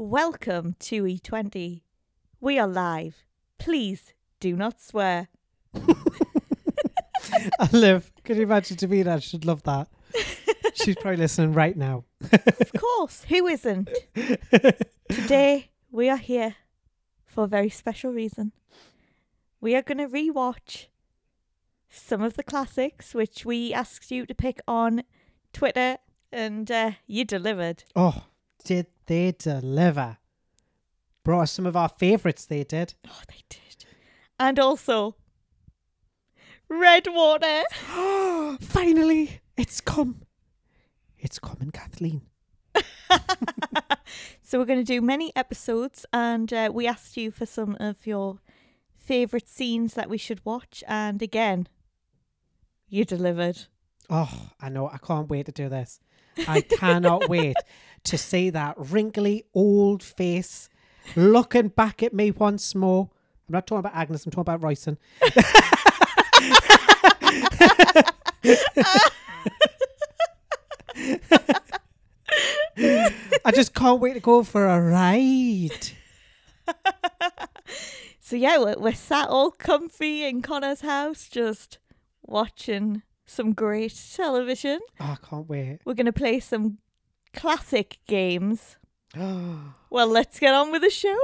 Welcome to E20. We are live. Please do not swear. I live. Could you imagine Davina? She'd love that. She's probably listening right now. Of course, who isn't? Today, we are here for a very special reason. We are going to rewatch some of the classics, which we asked you to pick on Twitter, and uh, you delivered. Oh, did they deliver? Brought some of our favourites, they did. Oh, they did. And also, Red Redwater. Finally, it's come. It's coming, Kathleen. so we're going to do many episodes, and uh, we asked you for some of your favourite scenes that we should watch, and again, you delivered. Oh, I know. I can't wait to do this. I cannot wait to see that wrinkly old face looking back at me once more. I'm not talking about Agnes, I'm talking about Royson. I just can't wait to go for a ride. So yeah, we're, sat all comfy in Connor's house, just watching some great television. Oh, I can't wait. We're going to play some classic games. Well, let's get on with the show.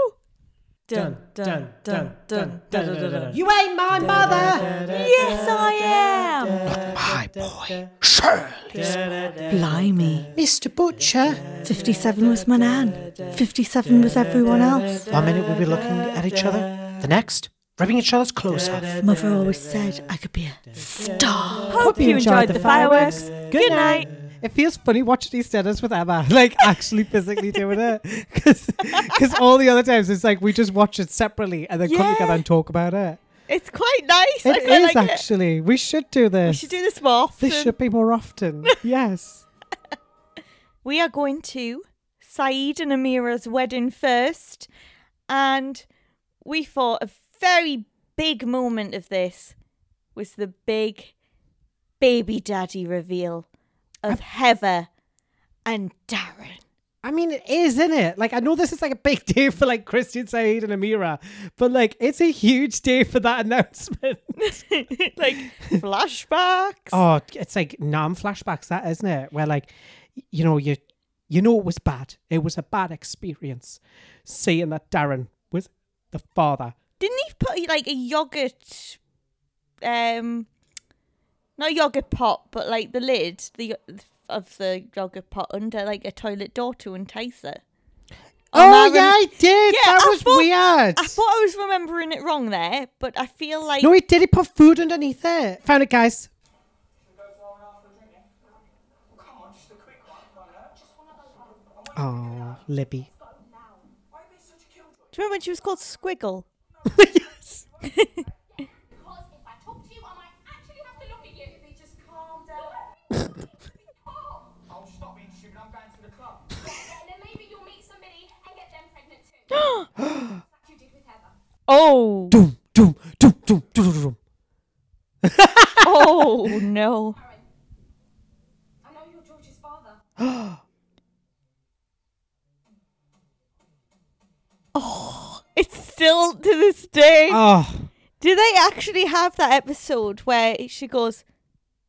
Dun, dun, dun, dun, dun, dun, dun. You ain't my mother! Yes, I am. My boy, Shirley. Blimey. Mr. Butcher. 57 was my nan. 57 was everyone else. One minute we'll be looking at each other, the next, ripping each other's clothes off. Mother always said I could be a star. Hope you enjoyed the fireworks. Good night. It feels funny watching these dinners with Emma, like actually physically doing it. Because all the other times it's like we just watch it separately and then come Yeah. together and talk about it. It's quite nice. I It quite is like it. actually. We should do this. We should do this more often. This should be more often. yes. We are going to Syed and Amira's wedding first, and we thought a very big moment of this was the big baby daddy reveal of Heather and Darren. I mean, it is, isn't it? Like, I know this is like a big day for like Christian Syed and Amira, but like, it's a huge day for that announcement. like flashbacks. Oh, it's like non flashbacks, that isn't it? Where like, you know, you you know it was bad. It was a bad experience seeing that Darren was the father. Didn't he put like a yogurt, um, not yogurt pot, but like the lid the of the yogurt pot under like a toilet door to entice her? Oh, Am I yeah, I did. Yeah, that I was thought- weird. I thought I was remembering it wrong there, but I feel like no, he did. He put food underneath it. Found it, guys. Oh, Libby. Do you remember when she was called Squiggle? Yes. Oh. Oh, Doom, doom, doom, doom, doom, doom, oh no! Father. It's still to this day. Oh, Do they actually have that episode where she goes,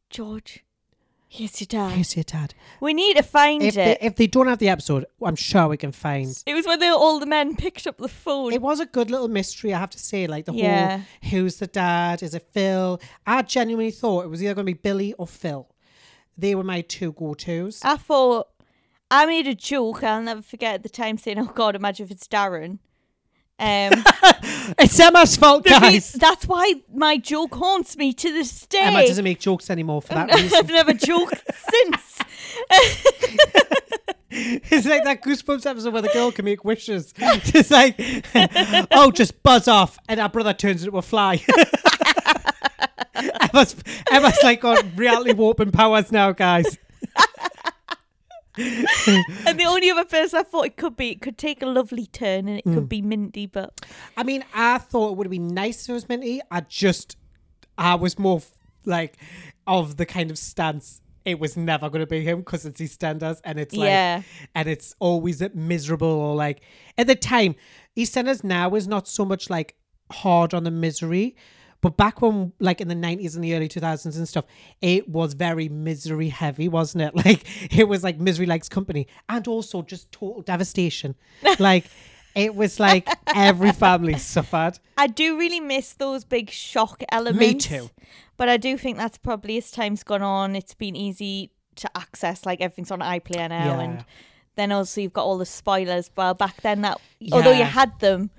George, here's your dad. here's your dad. we need to find If it. they, if they don't have the episode, I'm sure we can find. it was when they, all the men picked up the phone. It was a good little mystery, I have to say. Like the Yeah. whole who's the dad? Is it Phil? I genuinely thought it was either going to be Billy or Phil. They were my two go tos. I thought I made a joke. I'll never forget at the time saying, "Oh God, imagine if it's Darren." Um, It's Emma's fault, guys. that's why my joke haunts me to this day. Emma doesn't make jokes anymore for that reason. I've never joked since. It's like that Goosebumps episode where the girl can make wishes. It's like, oh, just buzz off, and our brother turns into a fly. Emma's, Emma's like got reality warping powers now, guys. And the only other person I thought it could be, it could take a lovely turn, and it Hmm. could be Minty, but I mean, I thought it would have been nice if it was Minty. I just, I was more like of the kind of stance it was never going to be him because it's EastEnders and it's like, Yeah. and it's always miserable or like at the time, EastEnders now is not so much like hard on the misery. But back when, like in the 90s and the early 2000s and stuff, it was very misery heavy, wasn't it? Like, it was like Misery Likes Company and also just total devastation. like, it was like every family suffered. I do really miss those big shock elements. Me too. But I do think that's probably as time's gone on, it's been easy to access. Like everything's on iPlayer now, Yeah. and then also you've got all the spoilers. Well, back then that although you had them,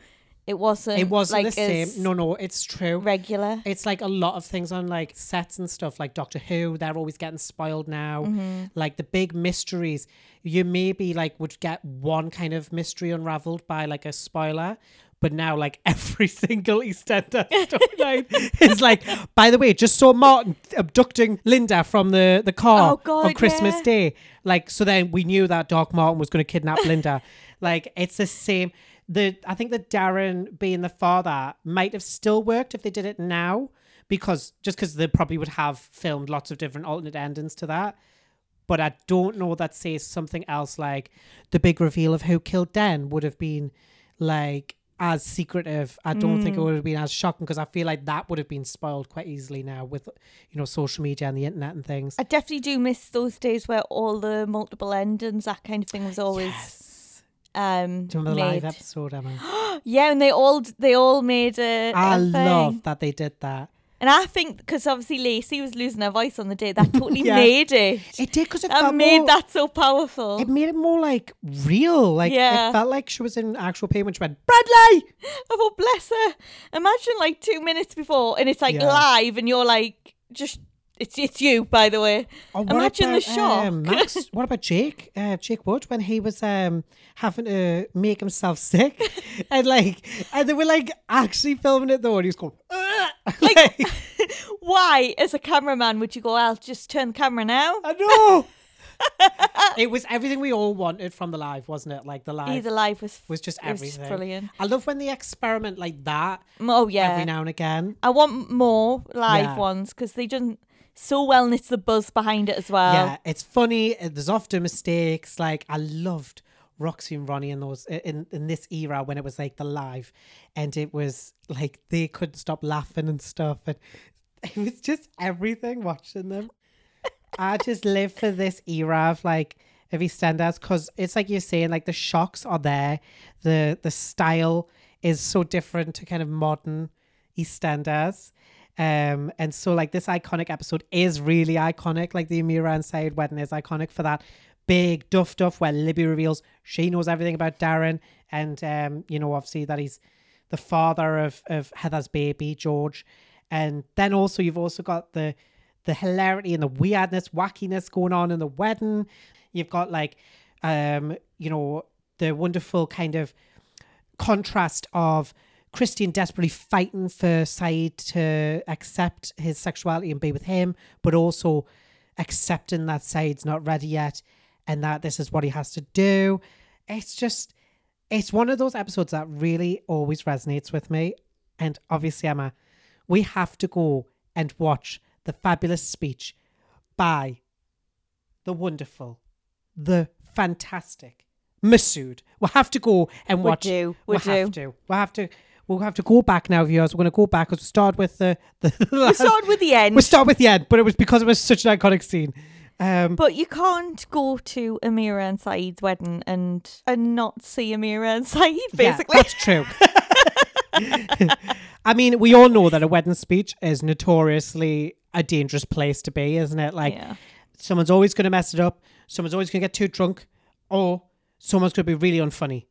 it wasn't. It wasn't like the same. No, no, it's true. regular. It's like a lot of things on like sets and stuff, like Doctor Who. They're always getting spoiled now. Mm-hmm. Like the big mysteries, you maybe like would get one kind of mystery unraveled by like a spoiler. But now, like every single EastEnders storyline is like. By the way, just saw Martin abducting Linda from the the car Oh, God, on Christmas yeah. Day. Like, so then we knew that Doc Martin was going to kidnap Linda. like, it's the same. The I think that Darren being the father might have still worked if they did it now, because just because they probably would have filmed lots of different alternate endings to that. But I don't know that says something else like the big reveal of who killed Den would have been like as secretive. I don't think it mm. would have been as shocking because I feel like that would have been spoiled quite easily now with you know social media and the internet and things. I definitely do miss those days where all the multiple endings, that kind of thing, was always um Do you remember the live episode, Emma? Yeah, and they all they all made a. I a love that they did that. And I think because obviously Lacey was losing her voice on the day, that totally Yeah. made it. It did because it That made more, that so powerful. It made it more like real. Like Yeah. it felt like she was in actual pain when she went Bradley. I thought, bless her. Imagine like two minutes before, and it's like Yeah. live, and you're like, just it's it's you, by the way. Oh, Imagine the about, shock. um, Max, what about Jake? Uh, Jake Wood when he was um having to make himself sick, and like, and they were like actually filming it though, and he was going. "Ugh." like, Why, as a cameraman, would you go? I'll just turn the camera now. I know. it was everything we all wanted from the live, wasn't it? Like the live the live was was just it was everything. brilliant. I love when they experiment like that Oh yeah, every now and again. I want more live Yeah. ones because they done so well, and it's the buzz behind it as well. yeah, it's funny. uh, There's often mistakes. Like I loved Roxy and Ronnie in those in in this era when it was like the live, and it was like they couldn't stop laughing and stuff, and it was just everything watching them. I just live for this era of like of EastEnders because it's like you're saying, like the shocks are there, the the style is so different to kind of modern EastEnders. Um, and so like this iconic episode is really iconic. Like the Amira and Syed wedding is iconic for that big duff duff where Libby reveals she knows everything about Darren, and um, you know obviously that he's the father of of Heather's baby George, and then also you've also got the the hilarity and the weirdness, wackiness going on in the wedding. You've got like, um, you know, the wonderful kind of contrast of Christian desperately fighting for Syed to accept his sexuality and be with him, but also accepting that Syed's not ready yet and that this is what he has to do. It's just, it's one of those episodes that really always resonates with me. And obviously, Emma, we have to go and watch the fabulous speech by the wonderful, the fantastic Masood. We'll have to go and watch. We do, we We'll have to. We'll have to. We'll have to go back now, viewers. We're going to go back because we start with the the. We start with the end, we start with the end, but it was because it was such an iconic scene. Um, but you can't go to Amira and Syed's wedding and and not see Amira and Syed. yeah, Basically, that's true. I mean, we all know that a wedding speech is notoriously a dangerous place to be, isn't it? Like, yeah. someone's always going to mess it up. Someone's always going to get too drunk, or someone's going to be really unfunny,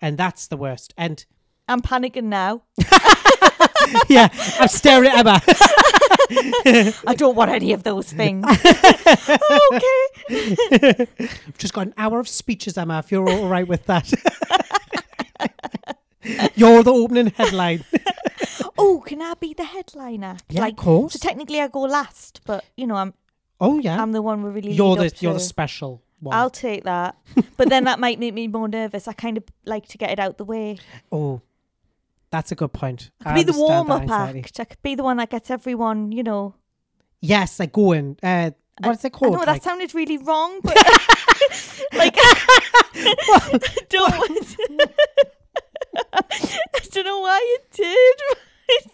and that's the worst. And I'm panicking now. yeah, I'm staring at Emma. I don't want any of those things. okay. We've just got an hour of speeches, Emma. If you're all right with that, you're the opening headline. Oh, can I be the headliner? Yeah, like, of course. So technically, I go last, but you know, I'm Oh yeah, I'm the one we're really. you're the you're the special one. I'll take that, but then that might make me more nervous. I kind of like to get it out the way. Oh, that's a good point. I could be the warm up act. I could be the one that gets everyone, you know. Yes, like going. Uh, What's it I called? know that Like- sounded really wrong, but like, don't. I don't know why it did.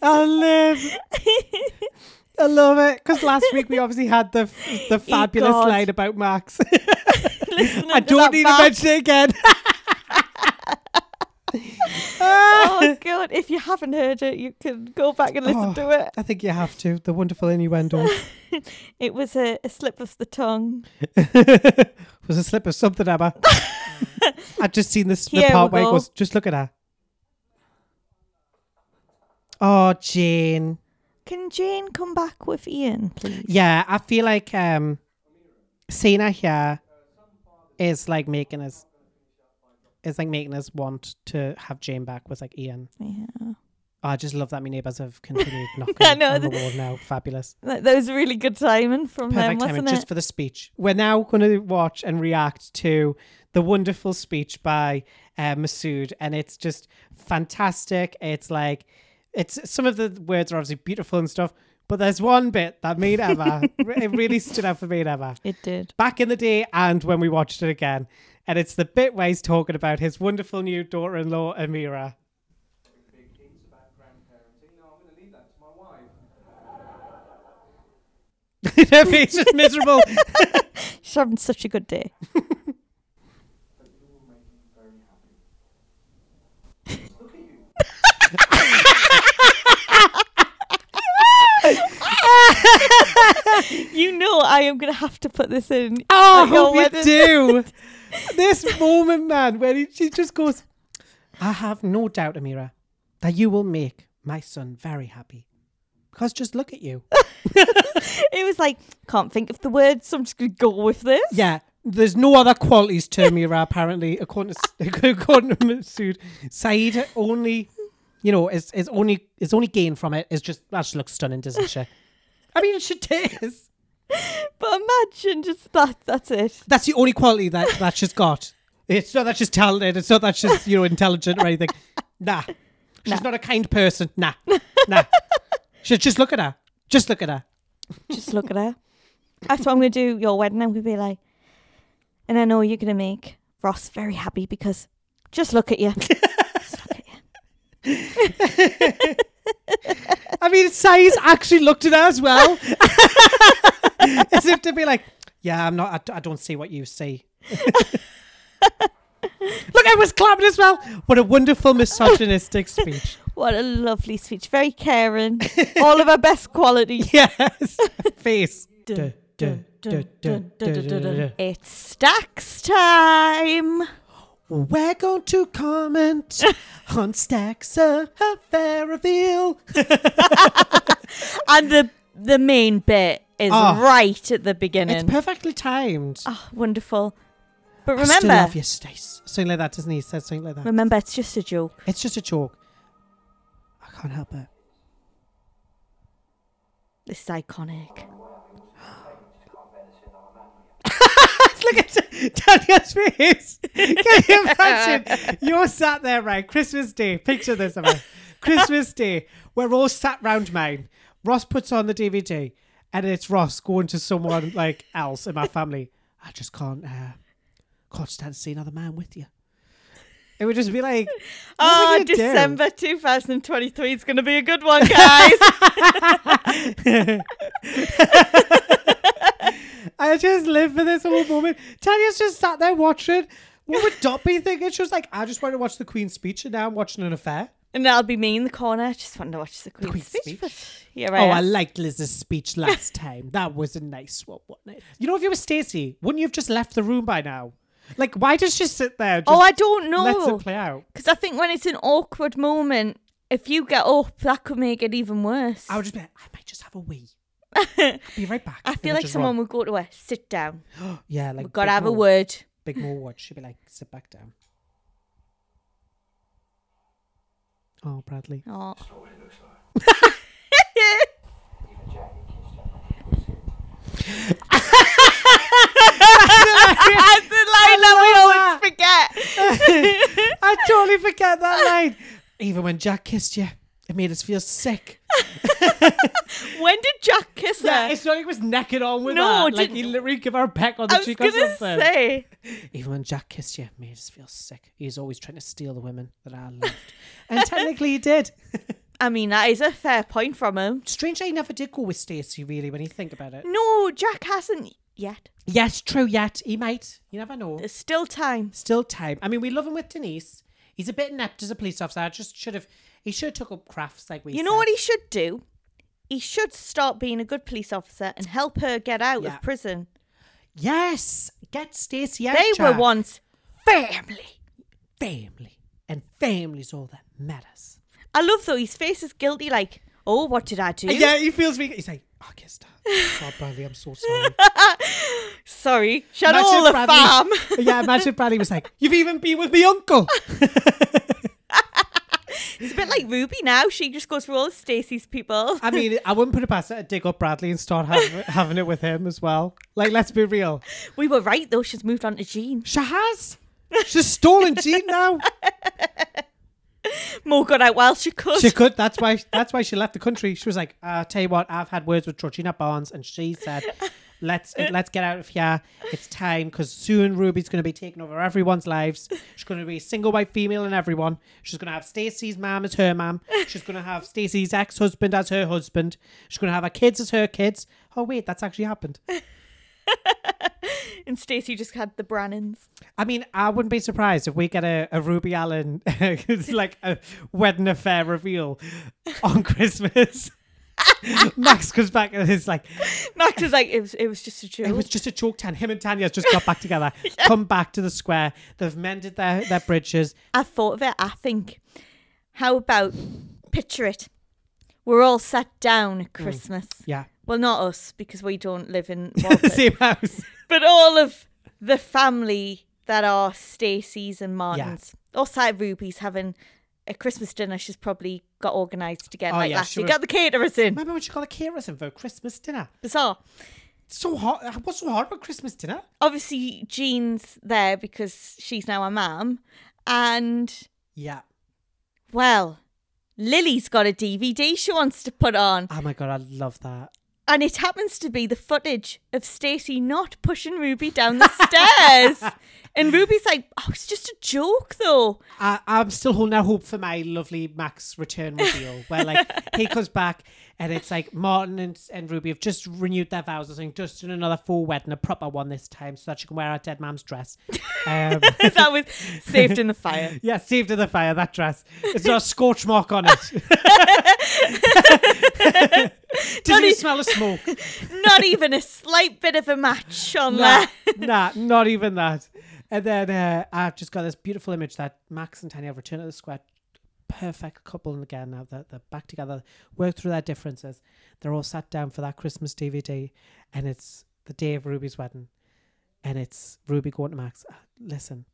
I live. I love it because last week we obviously had the the fabulous God. line about Max. I don't need back. to mention it again. Oh god! If you haven't heard it, you can go back and listen Oh. to it. I think you have to. The wonderful innuendo It was a, a slip of the tongue. it was a slip of something, Emma. I'd just seen this the part where it go. goes, just look at her. Oh, Jane. Can Jane come back with Ian, please? Yeah, I feel like um seeing her here is like making us is like making us want to have Jane back with like Ian. Yeah. I just love that my neighbours have continued knocking I know, on the the- wall now. Fabulous. That, that was really good timing from them, Perfect wasn't timing it? just for the speech. We're now going to watch and react to the wonderful speech by uh, Masood, and it's just fantastic. It's like it's some of the words are obviously beautiful and stuff, but there's one bit that made Emma. it really stood out for me and Emma It did. back in the day, and when we watched it again, and it's the bit where he's talking about his wonderful new daughter-in-law Amira. big hints about grandparenting. No, I'm going to leave that to my wife. Face is miserable. She's having such a good day. You will make me very happy. Look at you. You know I am going to have to put this in. Oh, I hope you do. this moment, man, where he, she just goes, I have no doubt, Amira, that you will make my son very happy. Because just look at you. It was like, can't think of the words, so I'm just going to go with this. Yeah, there's no other qualities to Amira, apparently, according to, according to Masood. Syed only, you know, is, is only is only gain from it is just, that just looks stunning, doesn't she? I mean, she is. But imagine just that, that's it. That's the only quality that, that she's got. It's not that she's talented. It's not that she's, you know, intelligent or anything. Nah. She's Nah. not a kind person. Nah. Nah. She's just look at her. Just look at her. Just look at her. That's what I'm going to do your wedding. I'm going to be like, and I know you're going to make Ross very happy because just look at you. just look at you. I mean, Syed's actually looked at her as well. as if to be like, yeah, I'm not, I I, don't see what you see. Look, I was clapping as well. What a wonderful misogynistic speech. What a lovely speech. Very caring. All of our best qualities. Yes. Face. Dun, dun, dun. It's stacks time. We're going to comment on Stacks of Fair Reveal. And the the main bit is Oh. right at the beginning. It's perfectly timed. oh, wonderful. But remember, I still remember, love you, Stace. Something like that, doesn't he? He says something like that. remember, it's just a joke. It's just a joke. I can't help it. This is iconic. Look at Tanya's face. Can you imagine? You're sat there, right? Christmas Day. Picture this. Christmas Day. We're all sat round mine. Ross puts on the DVD, and it's Ross going to someone like else in my family. I just can't, uh, can't stand to see another man with you. It would just be like, Oh, do? December 2023 is going to be a good one, guys. I just live for this whole moment. Tanya's just sat there watching. What would Dot be thinking? She was like, I just wanted to watch the Queen's speech, and now I'm watching an affair. and that'll be me in the corner. Just wanted to watch the Queen's, Queen's speech. speech? Here I Oh, I liked Liz's speech last time. That was a nice one, wasn't it? You know, if you were Stacey, wouldn't you have just left the room by now? Like, why does she sit there? Just oh, I don't lets know. it play out. Because I think when it's an awkward moment, if you get up, that could make it even worse. I would just be like, I might just have a wee. I'll be right back. I feel like someone run. would go to her, sit down. Yeah, like We've got to Big have a word. Big Mo would. She'd be like, sit back down. Oh, Bradley. Oh. That's not what it looks like. Even Jackie kissed her. That's the line that we always forget. I totally forget that line. Even when Jack kissed you, It made us feel sick. When did Jack kiss her? Yeah, it's not like he was necking on with No, her. Like didn't- he literally give her a peck on the I was cheek or gonna something. say. Even when Jack kissed you, it made us feel sick. He was always trying to steal the women that I loved. and technically he did. I mean, that is a fair point from him. Strange I never did go with Stacey, really, when you think about it. No, Jack hasn't yet. Yes, true, yet. He might. You never know. There's still time. Still time. I mean, we love him with Denise. He's a bit inept as a police officer. I just should have. He should have took up crafts like we. You know what he should do? He should start being a good police officer and help her get out Yeah. of prison. Yes, get Stacey out. They were once family. family, and family's all that matters. I love though his face is guilty. Like, oh, what did I do? Yeah, he feels me. He's like, I kissed her. Oh, Bradley, I'm so sorry. Sorry, shut Imagine all the Bradley- farm. yeah, imagine Bradley was like, "You've even been with me uncle." it's a bit like Ruby now. She just goes for all of Stacey's people. I mean, I wouldn't put it past her to dig up Bradley and start have, having it with him as well. Like, let's be real. We were right though. She's moved on to Jean. She has. She's stolen Jean now. Mo got out while she could. She could. That's why. That's why she left the country. She was like, uh, "Tell you what, I've had words with Georgina Barnes, and she said." Let's eh. let's get out of here. It's time because soon Ruby's going to be taking over everyone's lives. She's going to be a single white female and everyone. She's going to have Stacey's mom as her mom. She's going to have Stacey's ex husband as her husband. She's going to have her kids as her kids. Oh wait, that's actually happened. and Stacey just had the Brannings. I mean, I wouldn't be surprised if we get a, a Ruby Allen like a wedding affair reveal on Christmas. Max comes back and is like, Max is like, it was, it was just a joke. it was just a joke. Tan. Him and Tanya just got back together, come back to the square. They've mended their, their bridges. I thought of it. I think, how about picture it? We're all sat down at mm. Christmas. Yeah, Well, not us because we don't live in Walford, same house. but all of the family that are Stacey's and Martin's. All side Ruby's having a Christmas dinner. She's probably got organised again Oh, like yeah, last she year. was- Got the caterers in. Remember when she got the caterers in for Christmas dinner? Bizarre. It's so hot. What's so hard about Christmas dinner? Obviously, Jean's there because she's now a mum, and Yeah. well, Lily's got a DVD she wants to put on. Oh my god, I love that. And it happens to be the footage of Stacey not pushing Ruby down the stairs. And Ruby's like, oh, it's just a joke though. I, I'm still holding out hope for my lovely Max return reveal, where like he comes back and it's like Martin and, and Ruby have just renewed their vows. I think just in another full wedding, a proper one this time, so that she can wear her dead mom's dress. Um, that was saved in the fire. yeah, saved in the fire. That dress. It's got a scorch mark on it. Did Not you e- smell a smoke? Not even a slight bit of a match on nah, there. nah, not even that. And then uh, I've just got this beautiful image that Max and Tanya have returned to the square. Perfect couple and again now they're, they're back together, work through their differences. They're all sat down for that Christmas DVD, and it's the day of Ruby's wedding, and it's Ruby going to Max. "Uh, Listen,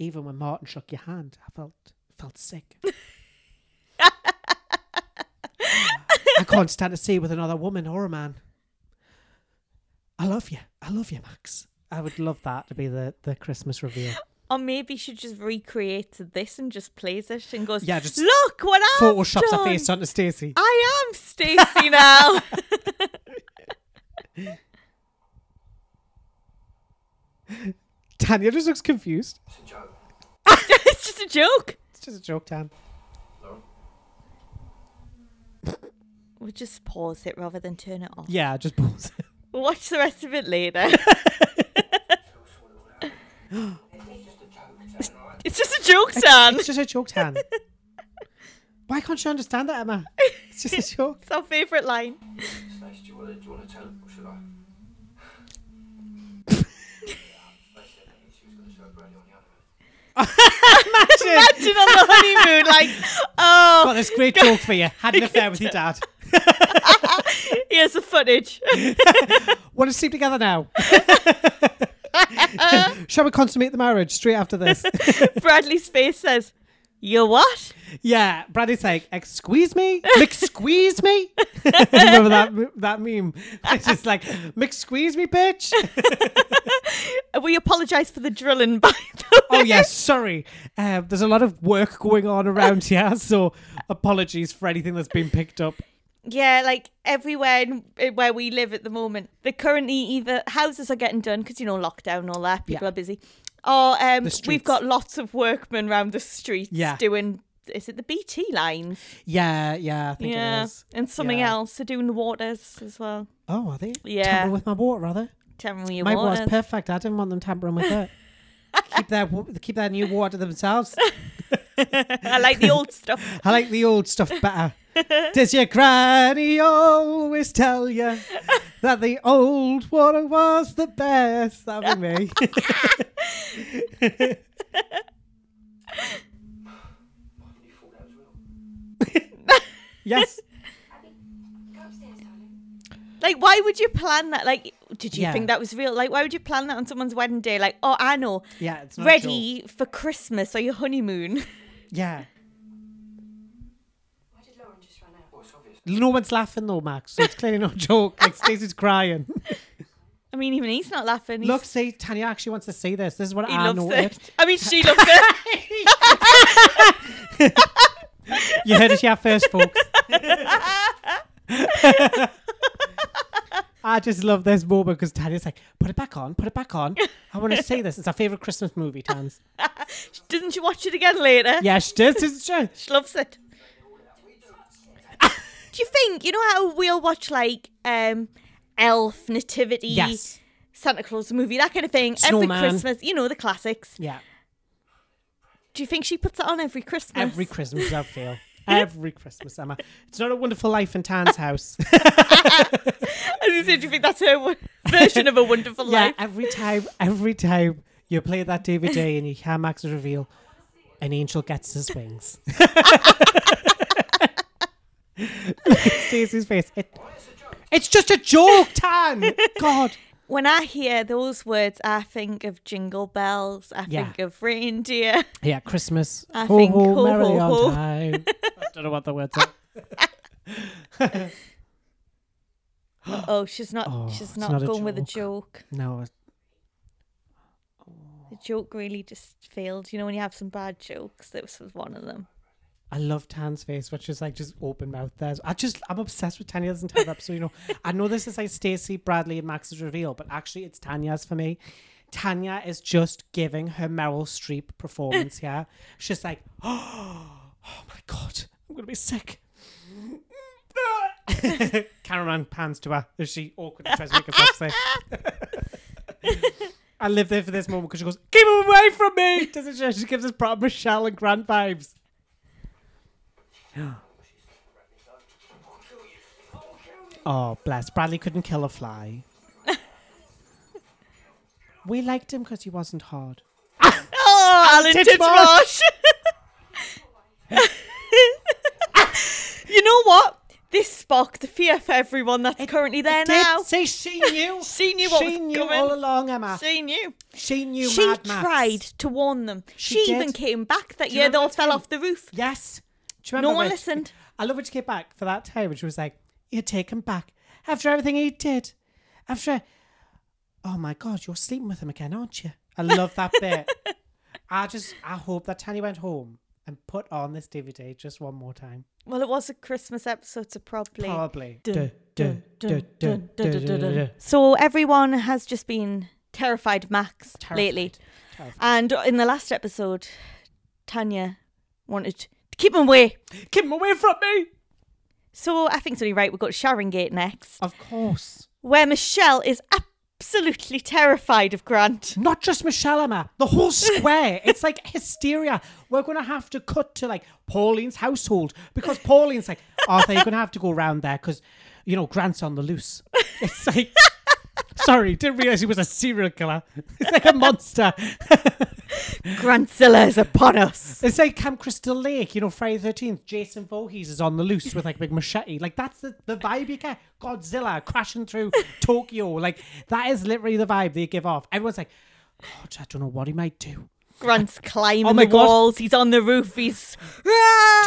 even when Martin shook your hand, I felt felt sick. I can't stand to see you with another woman or a man. I love you. I love you, Max. I would love that to be the, the Christmas reveal. Or maybe she just recreates this and just plays it and goes, Yeah, just look what I've Photoshops her face onto Stacey. I am Stacey now. Tanya just looks confused. It's a joke. it's just a joke. It's just a joke, Tan. We'll just pause it rather than turn it off. Yeah, just pause. it. We'll watch the rest of it later. it's just a joke, Stan. It's just a joke, Tan. Why can't you understand that, Emma? It's just a joke. It's our favourite line. Stace, do you want to, do you want to tell him, or should I? Basically, she was going to show Brandy on the honeymoon. Imagine on the honeymoon, like, oh, Got this great oh, joke for you. Had an affair with your dad. here's the footage. Want to sleep together now? Shall we consummate the marriage straight after this? Bradley's face says, You what? Yeah, Bradley's like, "Excuse me, squeeze me." Remember that that meme? It's just like, "Squeeze me, bitch." We apologise for the drilling, by the way. oh yes, sorry. Um, there's a lot of work going on around here, so apologies for anything that's been picked up. Yeah, like everywhere in, in where we live at the moment, the currently either houses are getting done because you know lockdown, all that people Yeah. are busy, or um, we've got lots of workmen around the streets Yeah. doing. Is it the BT lines? Yeah, yeah, I think yeah, it is. and something Yeah. else. They're doing the waters as well. Oh, are they? Yeah. Tampering with my water, rather. Tampering your My waters. water's perfect. I didn't want them tampering with it. keep their keep their new water to themselves. I like the old stuff. I like the old stuff better. Does your granny always tell you that the old water was the best? That'd be me. Why did you fall out as well? yes. Go upstairs, darling. Like, why would you plan that? Like, did you Yeah. think that was real? Like, why would you plan that on someone's wedding day? Like, oh, I know, Yeah, it's not a joke. ready for Christmas or your honeymoon. Yeah. Why did Lauren just run out? Well, it's obvious. No one's laughing though, Max. So it's clearly no joke. Like Stacey's crying. I mean, even he's not laughing. He's, Look, see, Tanya actually wants to see this. This is what he I loves noted. it. I mean, she loves it. You heard it here first, folks. I just love this moment because Tanya's like, put it back on, put it back on. I want to see this. It's our favourite Christmas movie, Tans. Didn't you watch it again later? Yeah, she does, doesn't she? She loves it. You think you know how we'll watch like um Elf, Nativity, Yes. Santa Claus movie, that kind of thing Snowman. every Christmas? You know the classics. Yeah. Do you think she puts it on every Christmas? Every Christmas, I feel. Every Christmas, Emma. It's not a wonderful life in Tan's house. I you gonna do you think that's her version of a wonderful yeah, life? every time, every time you play that DVD and you hear Max reveal, an angel gets his wings. Look at Stacey's face. It, it's just a joke, Tan. God. When I hear those words, I think of jingle bells. I Yeah. think of reindeer. Yeah, Christmas. I ho, think ho, ho, merry ho, on ho. time. I don't know what the words are. Oh, she's not. Oh, she's it's not, not a going with a joke. joke. No, uh, The joke really just failed. You know when you have some bad jokes. This was one of them. I love Tan's face, which is like just open mouth there. I just I'm obsessed with Tanya's entire episode. You know, I know this is like Stacey, Bradley, and Max's reveal, but actually it's Tanya's for me. Tanya is just giving her Meryl Streep performance here. She's like, oh, my god, I'm gonna be sick. Cameraman pans to her as she awkwardly tries to make herself sick. I live there for this moment because she goes, "Keep him away from me!" Doesn't she? She gives us proper Michelle and Grant vibes. Oh, bless. Bradley couldn't kill a fly. we liked him because he wasn't hard. Oh, Alan Titchmarsh. You know what? This sparked the fear for everyone that's currently there now. say she knew. She knew what she was knew coming. all along, Emma. She knew. She knew. she tried to warn them. She She, even came back that Do year. They all fell off the roof. Yes. Do you No one listened. I love when she came back for that time, she was like, "You take him back after everything he did, after." Oh my God, you're sleeping with him again, aren't you? I love that bit. I just, I hope that Tanya went home and put on this DVD just one more time. Well, it was a Christmas episode, so probably. Probably. So everyone has just been terrified of Max lately. Terrified. And in the last episode, Tanya wanted keep him away. Keep him away from me. So I think it's only right We've got Sharongate next, Of course. where Michelle is absolutely terrified of Grant. Not just Michelle Emma, the whole square. it's like hysteria. We're going to have to cut to like Pauline's household because Pauline's like, Arthur, you're going to have to go around there because, you know, Grant's on the loose. It's like, sorry, didn't realize he was a serial killer. It's like a monster. Grantzilla is upon us. It's like Camp Crystal Lake, you know, Friday the 13th. Jason Voorhees is on the loose with like a big machete. Like, that's the, the vibe you get. Godzilla crashing through Tokyo. Like, that is literally the vibe they give off. Everyone's like, God, I don't know what he might do. Grant's climbing Oh my the God. walls. He's on the roof. He's. Do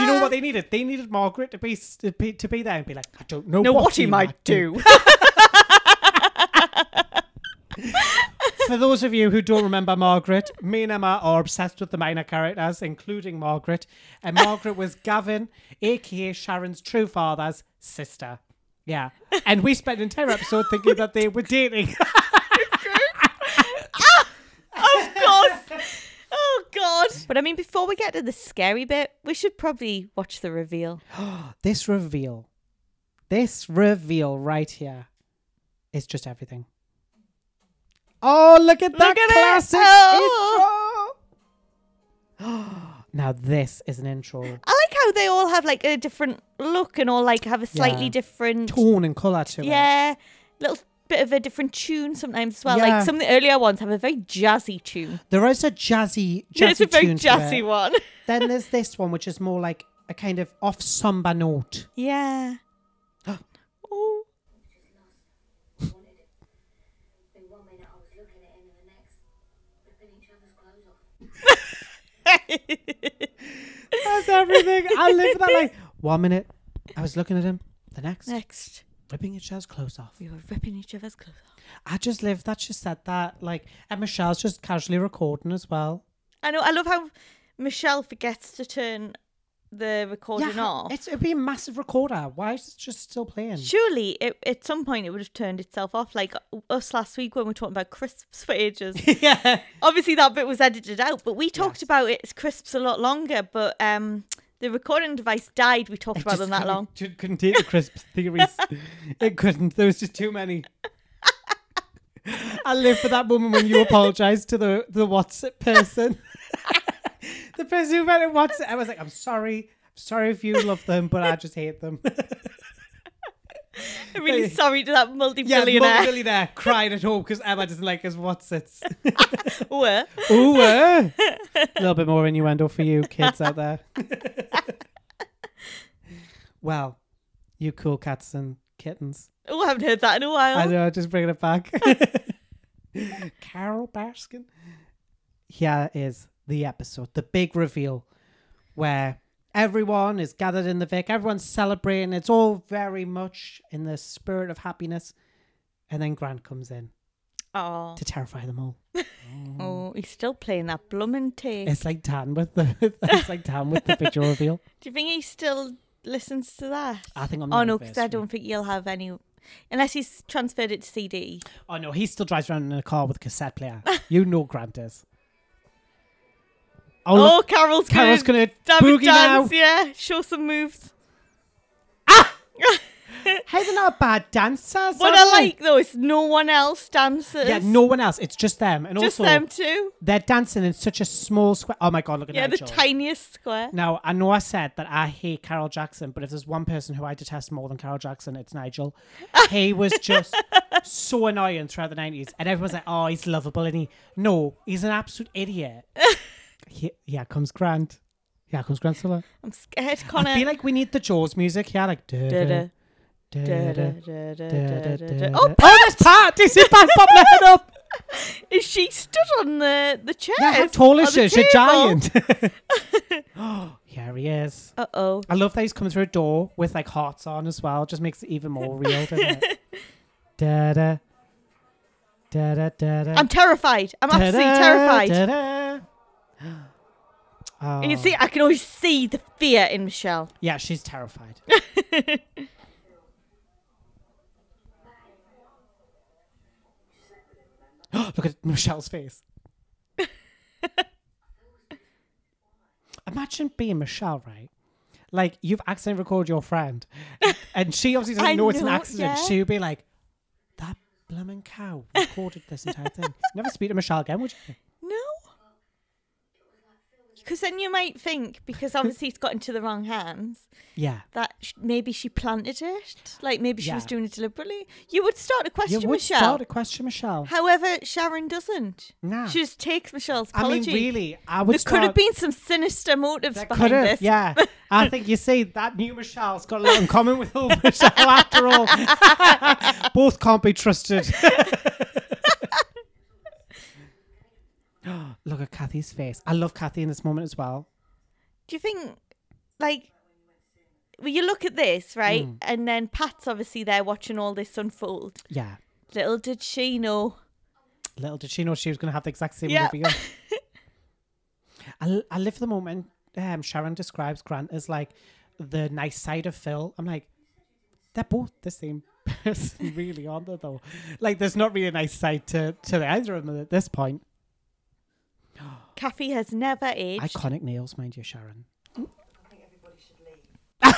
you know what they needed? They needed Margaret to be to be, to be there and be like, I don't know No, what, what he might do. For those of you who don't remember Margaret, me and Emma are obsessed with the minor characters, including Margaret. And Margaret was Gavin, aka Sharon's true father's sister. Yeah. And we spent an entire episode thinking that they were dating. of course. Oh God! But I mean, before we get to the scary bit, we should probably watch the reveal. this reveal, this reveal right here is just everything. Oh, look at that Look at classic Oh. intro. now this is an intro. I like how they all have like a different look and all like have a slightly Yeah. different. Tone and colour to it. Yeah, little bit of a different tune sometimes as well. Yeah. Like some of the earlier ones have a very jazzy tune. There is a jazzy, jazzy Yeah, it's a very jazzy one. Then there's this one, which is more like a kind of off somber note. yeah. oh. In one minute I was looking at him and the next ripping each other's clothes off. That's everything. I live for that. Like one minute, I was looking at him. The next, Next, ripping each other's clothes off. we were ripping each other's clothes off. I just live that. She said that. Like, and Michelle's just casually recording as well. I know. I love how Michelle forgets to turn the recording off. it's it'd be a massive recorder. Why is it just still playing? Surely, it, at some point, it would have turned itself off. Like us last week when we were talking about crisps for ages. yeah. Obviously, that bit was edited out, but we talked Yes. about its crisps a lot longer. But um, the recording device died. We talked about them that long. Couldn't, couldn't take the crisp theories. it couldn't. There was just too many. I live for that moment when you apologise to the the WhatsApp person. the person who read it WhatsApp. I was like, I'm sorry. I'm sorry if you love them, but I just hate them. I'm really sorry to that multi-billionaire. yeah, multi-billionaire. cried at home because Emma doesn't like his. Were. Ooh, uh. a little bit more innuendo for you kids out there. well, you cool cats and kittens. Oh, I haven't heard that in a while. I know, just bringing it back. Carole Baskin. Here is the episode, the big reveal, where everyone is gathered in the Vic, everyone's celebrating. It's all very much in the spirit of happiness. And then Grant comes in Oh, to terrify them all. oh, he's still playing that bloomin' tape. It's like Dan with the it's like Dan with the picture reveal. Do you think he still listens to that? I think on the Oh no, because I don't think he'll have any, unless he's transferred it to CD. Oh no, he still drives around in a car with a cassette player. you know Grant is. Oh, Oh, look, Carol's Carol's gonna, gonna boogie now. dance. Yeah, show some moves. Ah! Hey, they're not bad dancers. What I like though is no one else dances. Yeah, no one else. It's just them, and just also them too. they're dancing in such a small square. Oh my god, look at Yeah, the tiniest square. Now I know I said that I hate Carol Jackson, but if there's one person who I detest more than Carol Jackson, it's Nigel. he was just so annoying throughout the nineties, and everyone's like, "Oh, he's lovable," and he no, he's an absolute idiot. He- here comes Grant. Here comes Grantzilla. I'm scared, Connor. I feel like we need the Jaws music here, like. da- da- da- da- da- da- Oh, da- Oh, there's Pat! You see Pat popping her head up? is she stood on the the chair? Yeah, how tall is she? She's a giant. oh, here he is. Uh oh. I love that he's coming through a door with like hearts on as well. Just makes it even more real, doesn't it? da da da da da da. I'm terrified. I'm absolutely terrified. Da-da. Oh. You can see, I can always see the fear in Michelle. Yeah, she's terrified. Look at Michelle's face. Imagine being Michelle, right? Like you've accidentally recorded your friend, and she obviously doesn't I know it's an accident. yeah. She would be like, "That blooming cow recorded this entire thing." Never speak to Michelle again, would you? Because then you might think, because obviously it's got into the wrong hands, Yeah. that sh- maybe she planted it. Like maybe she was doing it deliberately. You would start to You question would Michelle. start to question Michelle. However, Sharon doesn't. Nah. She just takes Michelle's apology. I mean, really, I would there start. could have been some sinister motives That behind could have, this. yeah. I think you see that new Michelle's got a lot in common with old Michelle after all. Both can't be trusted. Look at Kathy's face. I love Kathy in this moment as well. Do you think, like, well, you look at this, right? Mm. And then Pat's obviously there watching all this unfold. Yeah. Little did she know. Little did she know she was going to have the exact same Yeah. reveal. I, I live for the moment. Um, Sharon describes Grant as like the nice side of Phil. I'm like, they're both the same person, really, aren't they? Though, like, there's not really a nice side to to either of them at this point. Kathy has never aged. Iconic nails, mind you, Sharon. I think everybody should leave.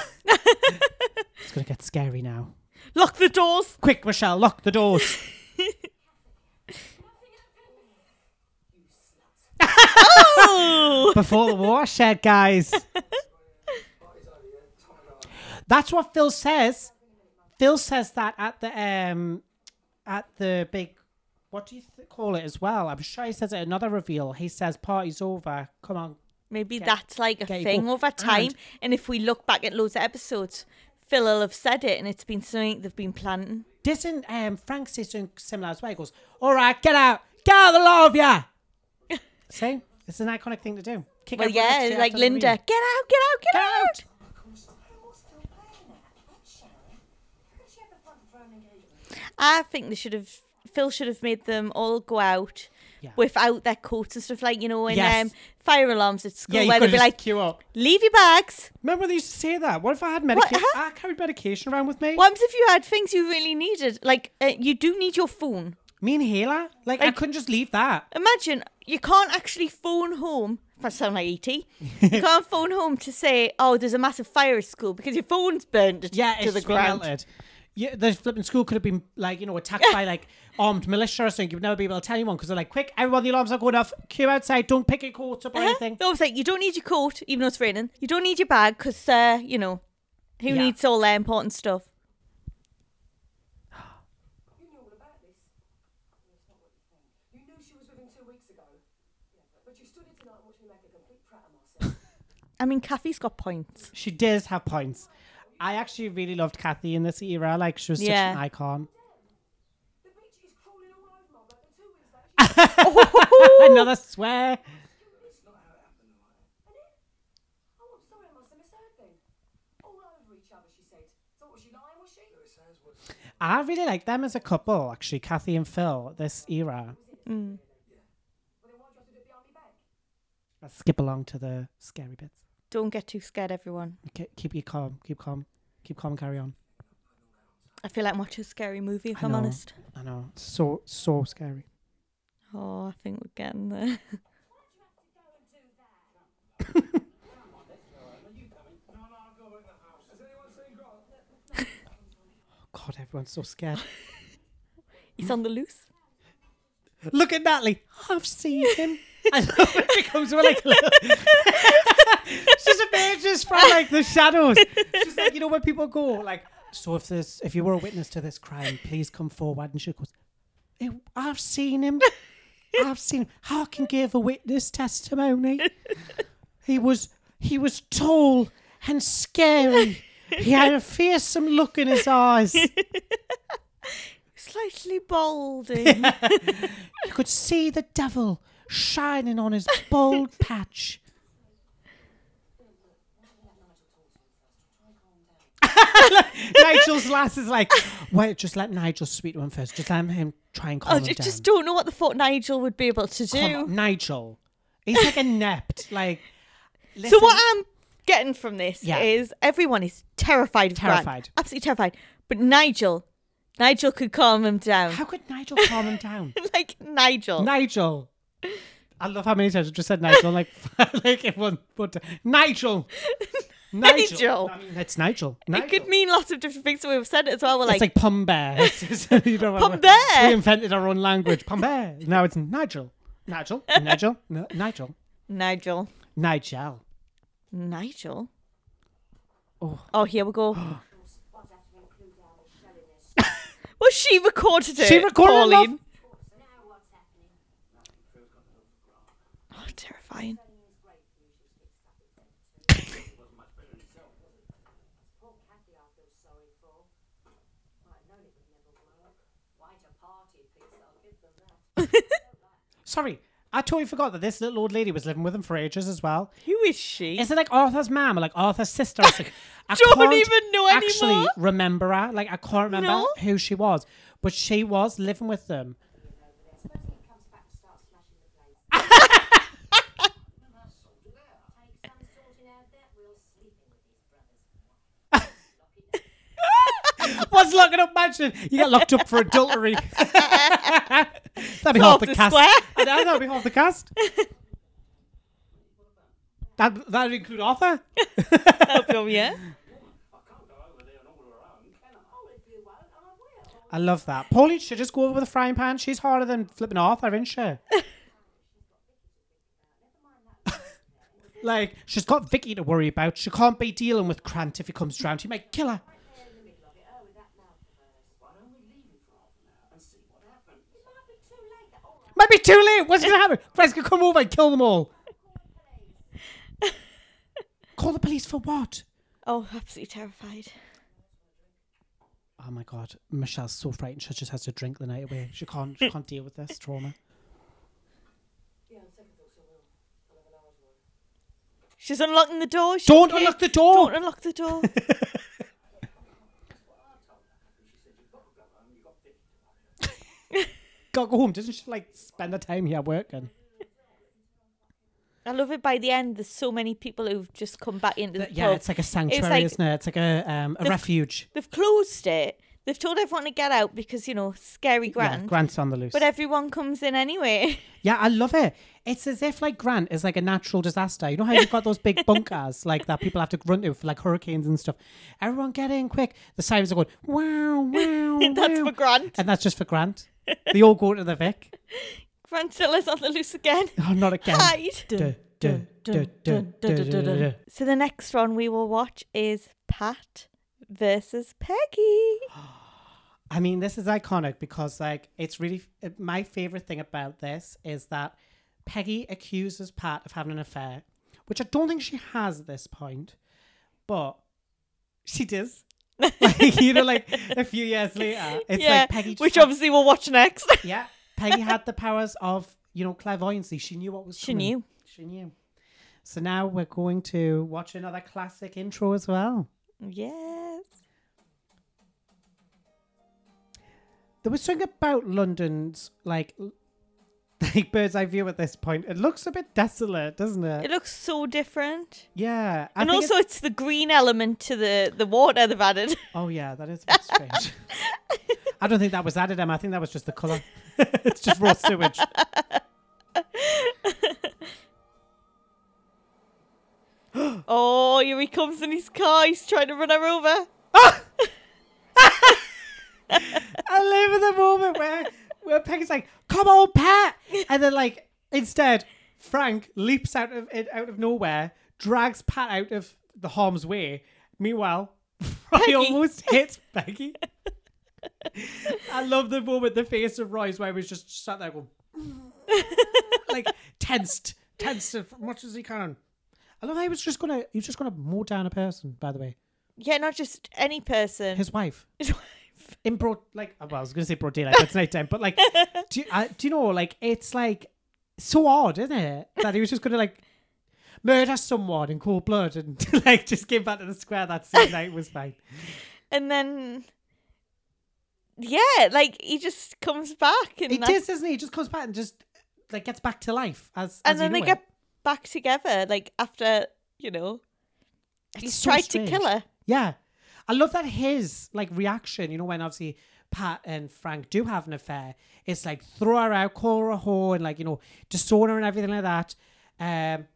It's gonna get scary now. Lock the doors. Quick, Michelle, lock the doors. Oh! before the watershed, guys. That's what Phil says. Phil says that at the um at the big what do you th- call it as well? I'm sure he says it another reveal. He says party's over. Come on. Maybe Get- that's like a thing over time. And- And if we look back at loads of episodes, Phil will have said it and it's been something they've been planning. Doesn't um Frank say something similar as well? He goes, All right, get out. Get out of the lot of ya. See? It's an iconic thing to do. Kick Well, out yeah, straight like after the Linda, get out, get out, get, Get out. out. I think they should have. Phil should have made them all go out Yeah. without their coats and stuff like you know in Yes. um, fire alarms at school Yeah, where they'd be like, queue up. "Leave your bags." Remember they used to say that? What if I had medication? huh? I carried medication around with me. What if you had things you really needed? Like uh, you do need your phone. Me and Hela? Like, I couldn't just leave that. Imagine you can't actually phone home. If I sound like ET, you can't phone home to say, "Oh, there's a massive fire at school" because your phone's burned to, Yeah, to the ground. melted. Yeah, the flipping school could have been like you know attacked by like armed militia or something. You'd never be able to tell anyone because they're like, "Quick, everyone, the alarms are going off. Queue outside. Don't pick your coat up or Uh-huh. anything." No, it's like you don't need your coat, even though it's raining. You don't need your bag because, uh, you know, who Yeah. needs all their important stuff? You knew all about this. It's not what you think. You knew she was with him two weeks ago. But you stood here tonight and watched me make a complete prat of myself. I mean, Kathy's got points. She does have points. I actually really loved Kathy in this era. Like she was such an icon. the bitch is crawling all over my back and two weeks later she Another swear. Oh, I'm sorry, I must have misheard then. All over each other, she said. So was she lying, was she? I really like them as a couple. Actually, Kathy and Phil. This era. Mm. Well, then why'd you have to do it behind me back? Let's skip along to the scary bits. Don't get too scared, everyone. Okay, keep you calm. Keep calm. Keep calm. and Carry on. I feel like I'm watching a scary movie, if I I'm know. honest. I know. So so scary. Oh, I think we're getting there. God, everyone's so scared. He's on the loose. Look at Natalie. I've seen him. I love when it becomes like. She's emerges from like the shadows. She's like, you know, when people go like, so if there's if you were a witness to this crime, please come forward. And she goes, "Eh, I've seen him. I've seen him. How can give a witness testimony? He was he was tall and scary. He had a fearsome look in his eyes. Slightly balding. You could see the devil shining on his bald patch. Nigel's lass is like, wait, just let Nigel speak to him first. Just let him try and calm oh, I him ju- down. just don't know what the fuck Nigel would be able to do. on, Nigel. He's like inept. Like, So what I'm getting from this Yeah. is everyone is terrified of Grant. Terrified. absolutely terrified. But Nigel, Nigel could calm him down. How could Nigel calm him down? like Nigel. Nigel. I love how many times I've just said Nigel. Like, like everyone, but Nigel. Nigel. I mean, it's Nigel. it could mean lots of different things. So we've said it as well. We're it's like, like Pum Bear. You know, Pum we- Bear. We invented our own language. Pum Bear. Now it's Nigel. Nigel. Nigel. No, Nigel. Nigel. Nigel. Nigel. Oh. Oh, here we go. well, she recorded it. She recorded it, oh, oh, terrifying. Why to party, please, I'll give them that. Sorry. I totally forgot that this little old lady was living with him for ages as well. Who is she? Is it like Arthur's mom or like Arthur's sister? It's like, I Don't can't even know actually anymore. remember her. Like I can't remember No. who she was, but she was living with them. Suppose he comes back to start smashing the place. Take some sorting out that. We'll sleep in with his brothers. What's locking up mansion? You get locked up for adultery. That'd be half the, the cast. I know, that'd be half the cast. That that'd include Arthur. oh, yeah. I love that. Pauline should just go over with a frying pan. She's harder than flipping Arthur, isn't she? like she's got Vicky to worry about. She can't be dealing with Grant if he comes round. He might kill her. Might be too late. What's gonna happen? Greg's gonna come over and kill them all. Call the police for what? Oh, absolutely terrified. Oh my god, Michelle's so frightened. She just has to drink the night away. She can't. She can't deal with this trauma. She's unlocking the door. She's Don't okay. unlock the door. Don't unlock the door. go home. Doesn't she like spend the time here working? I love it. By the end, there's so many people who've just come back into the Yeah, pub. it's like a sanctuary, like- isn't it? It's like a um, a The- refuge. They've closed it. They've told everyone to get out because you know scary Yeah, Grant. Grant's on the loose. But everyone comes in anyway. yeah, I love it. It's as if like Grant is like a natural disaster. You know how you've got those big bunkers like that people have to run to for like hurricanes and stuff. Everyone get in quick. The sirens are going wow wow. That's wow. for Grant. and that's just for Grant. They all go to the Vic. Grant on the loose again. Oh, not again. Hide. Duh, duh, duh. So the next one we will watch is Pat versus Peggy. I mean, this is iconic because, like, it's really it- my favorite thing about this is that Peggy accuses Pat of having an affair, which I don't think she has at this point, but she does. like, you know, like a few years later, it's yeah, like Peggy. which had- obviously we'll watch next. yeah, Peggy had the powers of you know clairvoyancy. She knew what was She coming. knew. She knew. So now we're going to watch another classic intro as well. yes. There was something about London's like like bird's eye view at this point. It looks a bit desolate, doesn't it? It looks so different. yeah, I and think also, it's the green element to the, the water they've added. oh yeah, that is a bit strange. I don't think that was added, Emma. I think that was just the color. it's just raw sewage. Oh, here he comes in his car. He's trying to run her over. I live in the moment where where Peggy's like, "Come on, Pat," and then like instead, Frank leaps out of it out of nowhere, drags Pat out of the harm's way. Meanwhile, Roy almost hits Peggy. I love the moment, the face of Roy's where he was just sat there going, like tensed, tensed as much as he can. I love how he was just gonna, he was just gonna mow down a person. By the way, Yeah, not just any person. his wife. His wife. In broad like well, I was gonna say broad daylight, but it's nighttime. But like, do you, uh, do you know like it's like so odd, isn't it? That he was just gonna like murder someone in cold blood and like just came back to the square that same night was fine. And then, yeah, like he just comes back. And, He that's- does, doesn't he? He just comes back and just like gets back to life as and as then they know get back together, like after, you know, he's so tried strange. to kill her. Yeah, I love that his like reaction. You know when obviously Pat and Frank do have an affair, it's like throw her out, call her a whore, and like you know disown her and everything like that. Um,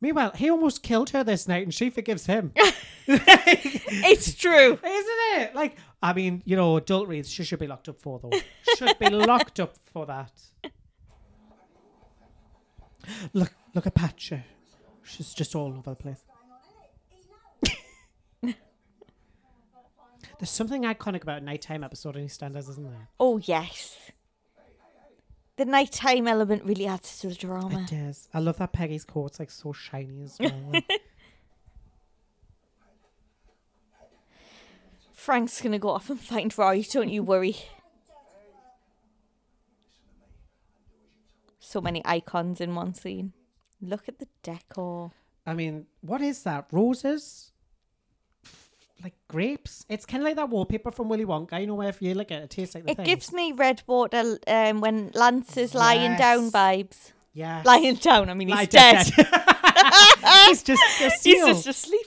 meanwhile, he almost killed her this night, and she forgives him. It's true. Isn't it? Like, I mean, you know, adultery, she should be locked up for, though. should be locked up for that. Look, look at Pat. She- She's just all over the place. There's something iconic about a nighttime episode in EastEnders, isn't there? Oh, yes. The nighttime element really adds to the drama. It is. I love that Peggy's coat's like so shiny as well. Frank's gonna go off and find Roy, don't you worry. so many icons in one scene. Look at the decor. I mean, what is that? Roses? Like grapes? It's kind of like that wallpaper from Willy Wonka. You know, where if you look at it, it tastes like the It thing. gives me Redwater um, when Lance is lying down Yes. vibes. yeah. Lying down, I mean, he's Lie dead. he's just a He's seal. just asleep.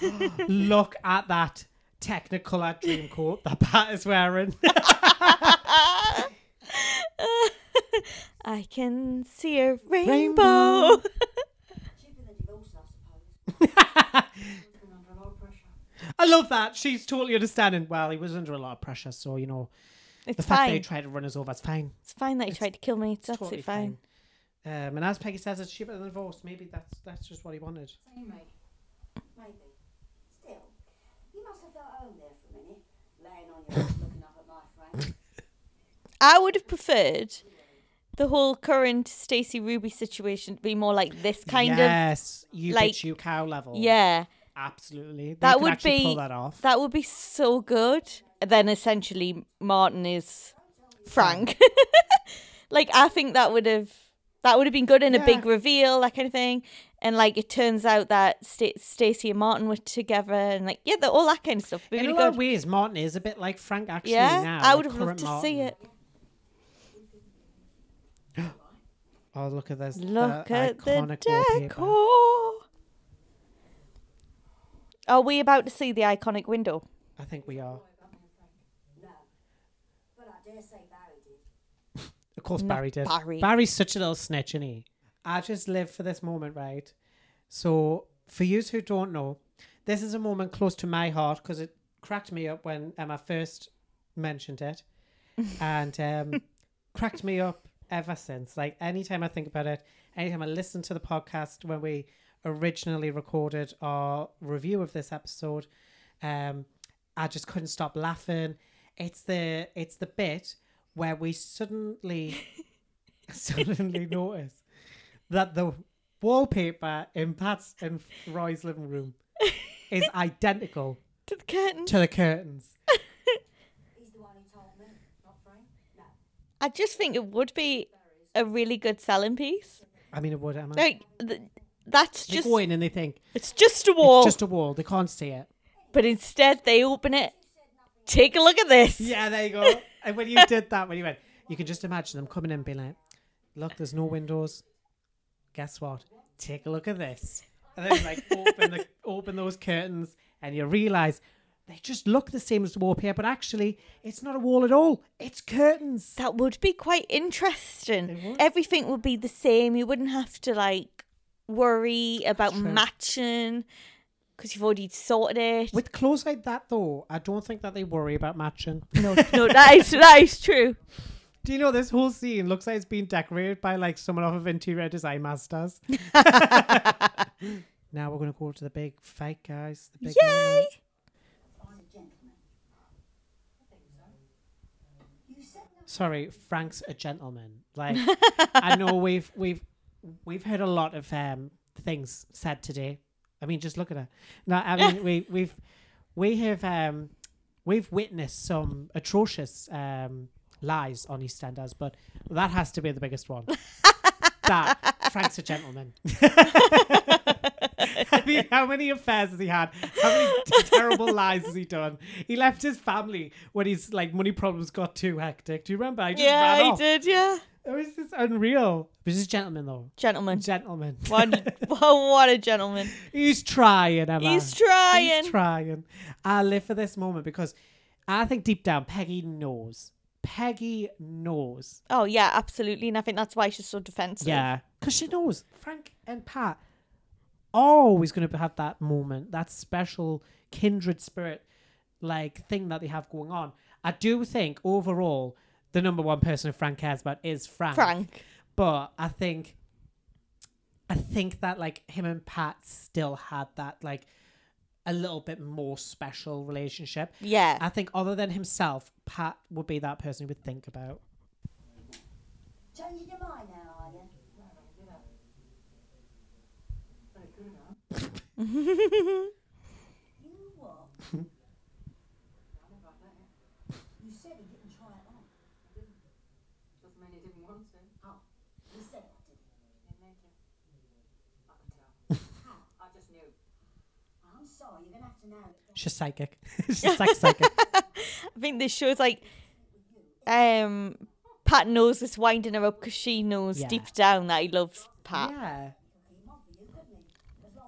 Look at that Technicolor dream coat that Pat is wearing. I can see a rainbow. Rainbow. Cheaper than divorce, I suppose. Been under a lot of pressure. I love that. She's totally understanding. Well, he was under a lot of pressure, so you know It's the fact that he tried to run us over is fine. It's fine that he It's tried to kill me. It's, It's absolutely fine. fine. Um, and as Peggy says, it's cheaper than divorce. Maybe that's that's just what he wanted. Same. Maybe. Still, you must have felt home there for a minute, laying on your ass looking up at my frame. I would have preferred the whole current Stacey Ruby situation to be more like this kind of. yes, you like- bitch, you cow level. Yeah, absolutely. They that would be pull that off. that would be so good. Then essentially Martin is Frank. like I think that would have that would have been good in a big reveal, that kind of thing. And like it turns out that Sta- Stacey and Martin were together, and like yeah, all that kind of stuff. Be In really a lot good. of ways, Martin is a bit like Frank actually yeah, now. I would have loved to Martin. see it. Oh, look at this. Look at the wallpaper. Decor. Are we about to see the iconic window? I think we are. No. But I dare say Barry did. Of course, Not Barry did. Barry. Barry's such a little snitch, isn't he? I just live for this moment, right? So, for you who don't know, this is a moment close to my heart because it cracked me up when Emma first mentioned it, and um, cracked me up ever since. Like anytime I think about it, anytime I listen to the podcast when we originally recorded our review of this episode, um, I just couldn't stop laughing. It's the it's the bit where we suddenly suddenly notice that the wallpaper in Pat's and Roy's living room is identical To the curtain. to the curtains. He's the one who told me, not Frank. No. I just think it would be a really good selling piece. I mean, it would. Emma. Like th- that's they just go in and they think it's just a wall, it's just a wall. They can't see it. but instead they open it. Take a look at this. Yeah, there you go. and when you did that, when you went, you can just imagine them coming in and being like, "Look, there's no windows. Guess what? Take a look at this." And then like open the open those curtains, and you realize they just look the same as the wallpaper, but actually, it's not a wall at all. It's curtains. That would be quite interesting. Everything would be the same. You wouldn't have to like worry about matching because you've already sorted it. With clothes like that, though, I don't think that they worry about matching. no, no, that is that is true. Do you know this whole scene looks like it's been decorated by like someone off of Interior Design Masters? now we're gonna go to the big fight, guys. The big Yay! moment. I'm a gentleman. I think so. You said no. Sorry, Frank's a gentleman. Like I know we've we've we've heard a lot of um things said today. I mean, just look at her. No, I mean we we've we have um we've witnessed some atrocious um lies on EastEnders, but that has to be the biggest one. that Frank's a gentleman. I mean, how many affairs has he had? How many terrible lies has he done? He left his family when his like money problems got too hectic. Do you remember? I just Yeah, ran he off. did. Yeah, It was just unreal. But he's a gentleman though. gentleman. Gentleman. What, what a gentleman. he's trying, Emma. He's trying. He's trying. I live for this moment because I think deep down Peggy knows. Peggy knows. Oh yeah, absolutely. And I think that's why she's so defensive. Yeah. Because she knows Frank and Pat are always going to have that moment, that special kindred spirit like thing that they have going on. I do think overall the number one person Frank cares about is Frank. Frank. But I think I think that like him and Pat still had that like a little bit more special relationship. Yeah. I think other than himself, Pat would be that person he would think about. Changing your mind now, are you? You what? you said he didn't try it on. Doesn't mean he didn't want to. Oh, She's psychic. She's like psychic. I think this shows like um Pat knows it's winding her up because she knows Yeah. deep down that he loves Pat. yeah. As long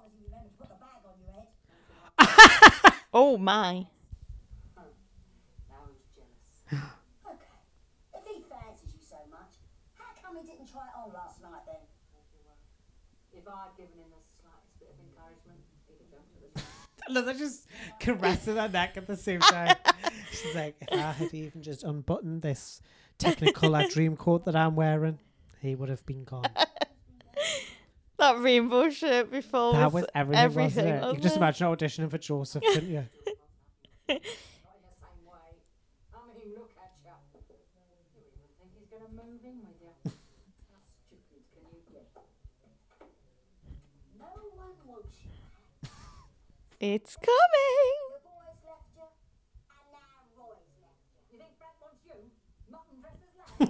as you remember to put the bag on your head. Oh my. Now who's jealous? okay. If he fancies you so much, how come he didn't try it on last night then? If I'd given him the slightest bit of encouragement, he'd have jumped to they're just caressing her neck at the same time. She's like, if I had even just unbuttoned this Technicolor dream coat that I'm wearing, he would have been gone. That rainbow shirt before That was was everything, everything. wasn't it? You can just imagine auditioning for Joseph, couldn't you? Not in the same way. I mean, look at you. You even think he's going to move in with you. How stupid can you get? No one wants you. It's coming. The boys left you, and now Roy's left you. You think Frank wants you? Mutton dresser's lad? You cow! Oh. oh, temper, temper. You're nothing to write home about. No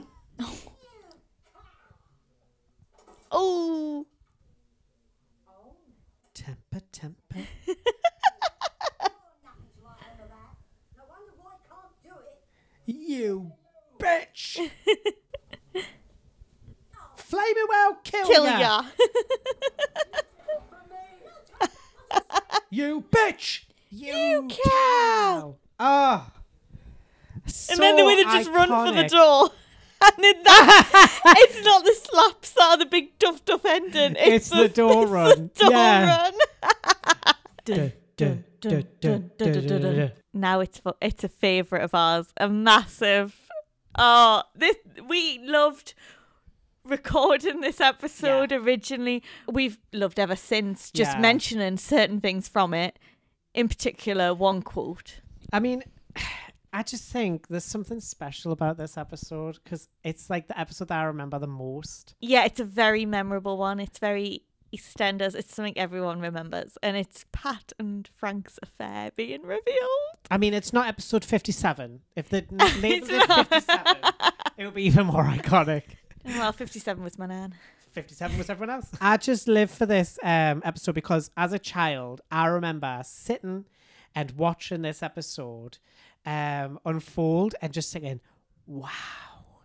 Oh. wonder coming. can't do it. You bitch! Flaming well, kill, Kill ya. ya. You bitch! You, You cow! Ah. and then they would have just run for the door. And in that, it's not the slaps that are the big duff duff ending. It's the door it's run. The door Yeah. run. Now it's fu- it's a favorite of ours, a massive. Oh, this we loved recording this episode originally. We've loved ever since. Just Yeah. mentioning certain things from it, in particular, one quote. I mean, I just think there's something special about this episode because it's like the episode that I remember the most. Yeah, it's a very memorable one. It's very EastEnders. It's something everyone remembers, and it's Pat and Frank's affair being revealed. I mean, it's not episode 57. If the labeled It's it. 57, it would be even more iconic. Well, fifty-seven was my nan. 57 was everyone else. I just live for this um, episode because as a child, I remember sitting and watching this episode um, unfold and just thinking, wow.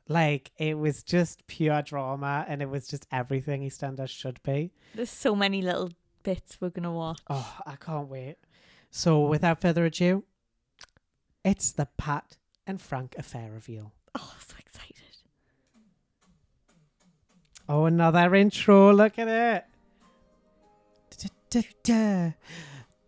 Like it was just pure drama and it was just everything EastEnders should be. There's so many little bits we're gonna watch. Oh, I can't wait. So without further ado, it's the Pat and Frank affair reveal. Oh, so excited. Oh, another intro. Look at it.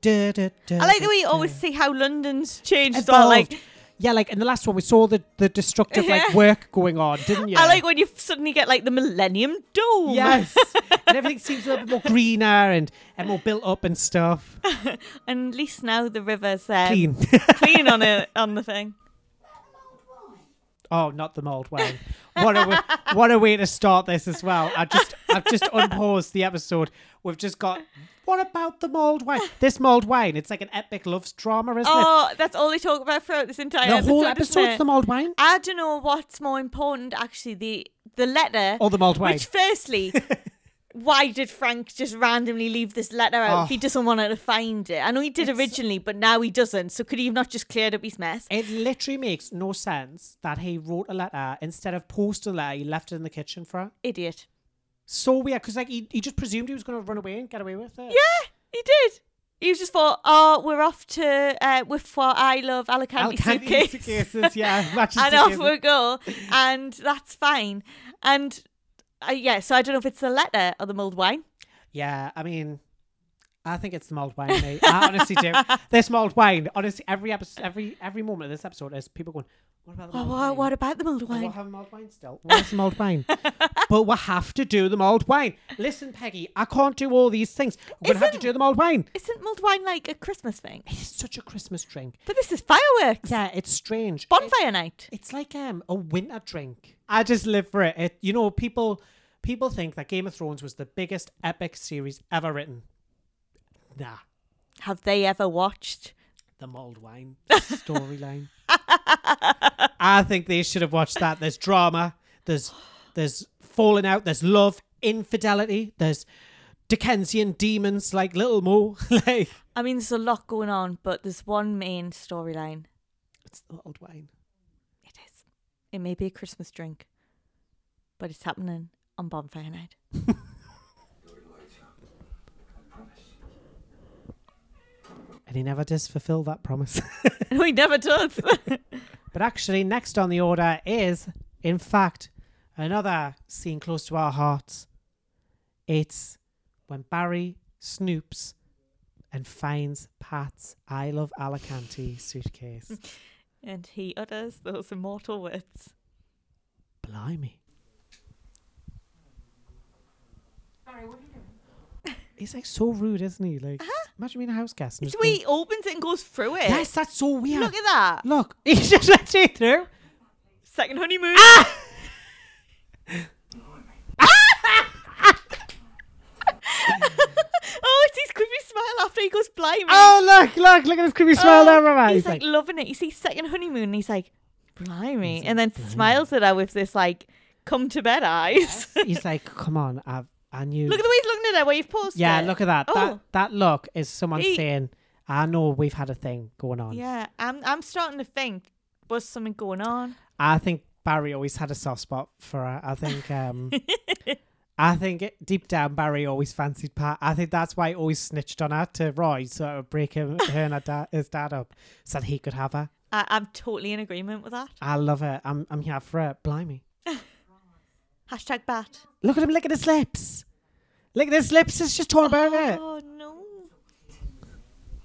I like the way you always see how London's changed as well. Evolved. Like, yeah, like in the last one, we saw the, the destructive like work going on, didn't you? I like when you suddenly get like the Millennium Dome. Yes, and everything seems a little bit more greener and, and more built up and stuff. and at least now the river's um, Clean. clean on it on the thing. Oh, not the mold wine. What a way, what a way to start this as well. I just I've just unpaused the episode. We've just got. What about the mold wine? This mold wine. It's like an epic love drama, isn't Oh, that's all they talk about throughout this entire? The episode. whole episode's the mulled wine. I don't know what's more important, actually. The the letter. Or the mold wine. Which, firstly, why did Frank just randomly leave this letter out if he Oh. doesn't want her to find it? I know he did It's- originally, but now he doesn't. So could he have not just cleared up his mess? It literally makes no sense that he wrote a letter instead of posting a letter. He left it in the kitchen for her. Idiot. So weird because like he, he just presumed he was going to run away and get away with it. Yeah, he did. He was just thought, oh, we're off to uh, with what I love, Alicante, Alicante suitcase. suitcases, yeah, and off we go, and that's fine. And uh, yeah, so I don't know if it's the letter or the mulled wine. Yeah, I mean, I think it's the mulled wine. Mate. I honestly do. This mulled wine, honestly, every episode, every every moment of this episode is people going, "What about the Oh, mulled what, wine? what about the mulled We'll wine? have mulled wine still. Where's the mulled wine? but we have to do the mulled wine. Listen, Peggy, I can't do all these things. We're gonna have to Isn't- do the mulled wine. Isn't mulled wine like a Christmas thing? It's such a Christmas drink. But this is fireworks. Yeah, it's strange. Bonfire night. It's like um a winter drink. I just live for it. it. You know, people people think that Game of Thrones was the biggest epic series ever written. Nah, Have they ever watched? the mulled wine storyline. I think they should have watched that. There's drama. There's there's falling out. There's love, infidelity. There's Dickensian demons like Little Mo. like I mean, there's a lot going on, but there's one main storyline. it's the old wine. It is. It may be a Christmas drink, but it's happening on bonfire night. Do it later. I promise. And he never does fulfill that promise. No, he never does. but actually, next on the order is, in fact, another scene close to our hearts. It's when Barry snoops and finds Pat's I Love Alicante suitcase. and he utters those immortal words. Blimey. Barry, what are you doing? He's like so rude, isn't he? Like, uh-huh. imagine being a house guest. and It's just the going, he opens it and goes through it. Yes, that's so weird. Look at that. Look, he just lets you through. Second honeymoon. Ah! oh, it's his creepy smile after he goes blimey. Oh, look, look, look at his creepy smile Oh, there, Mama. He's, like, loving it. You see second honeymoon and he's like, blimey. And then smiles at her with this like come to bed eyes. he's like, come on, I've, I knew. look at the way he's looking at her where you've paused yeah, it. look at that. Oh. That that look is someone He- saying, I know we've had a thing going on. Yeah, I'm I'm starting to think was something going on. I think Barry always had a soft spot for her. I think um I think it, deep down Barry always fancied Pat. I think that's why he always snitched on her to Roy so it would break him, her and her da- his dad up so that he could have her. I, I'm totally in agreement with that. I love it. I'm I'm here for it. Blimey. Hashtag bat. Look at him licking his lips. Look at his lips. It's just torn about it. Oh no.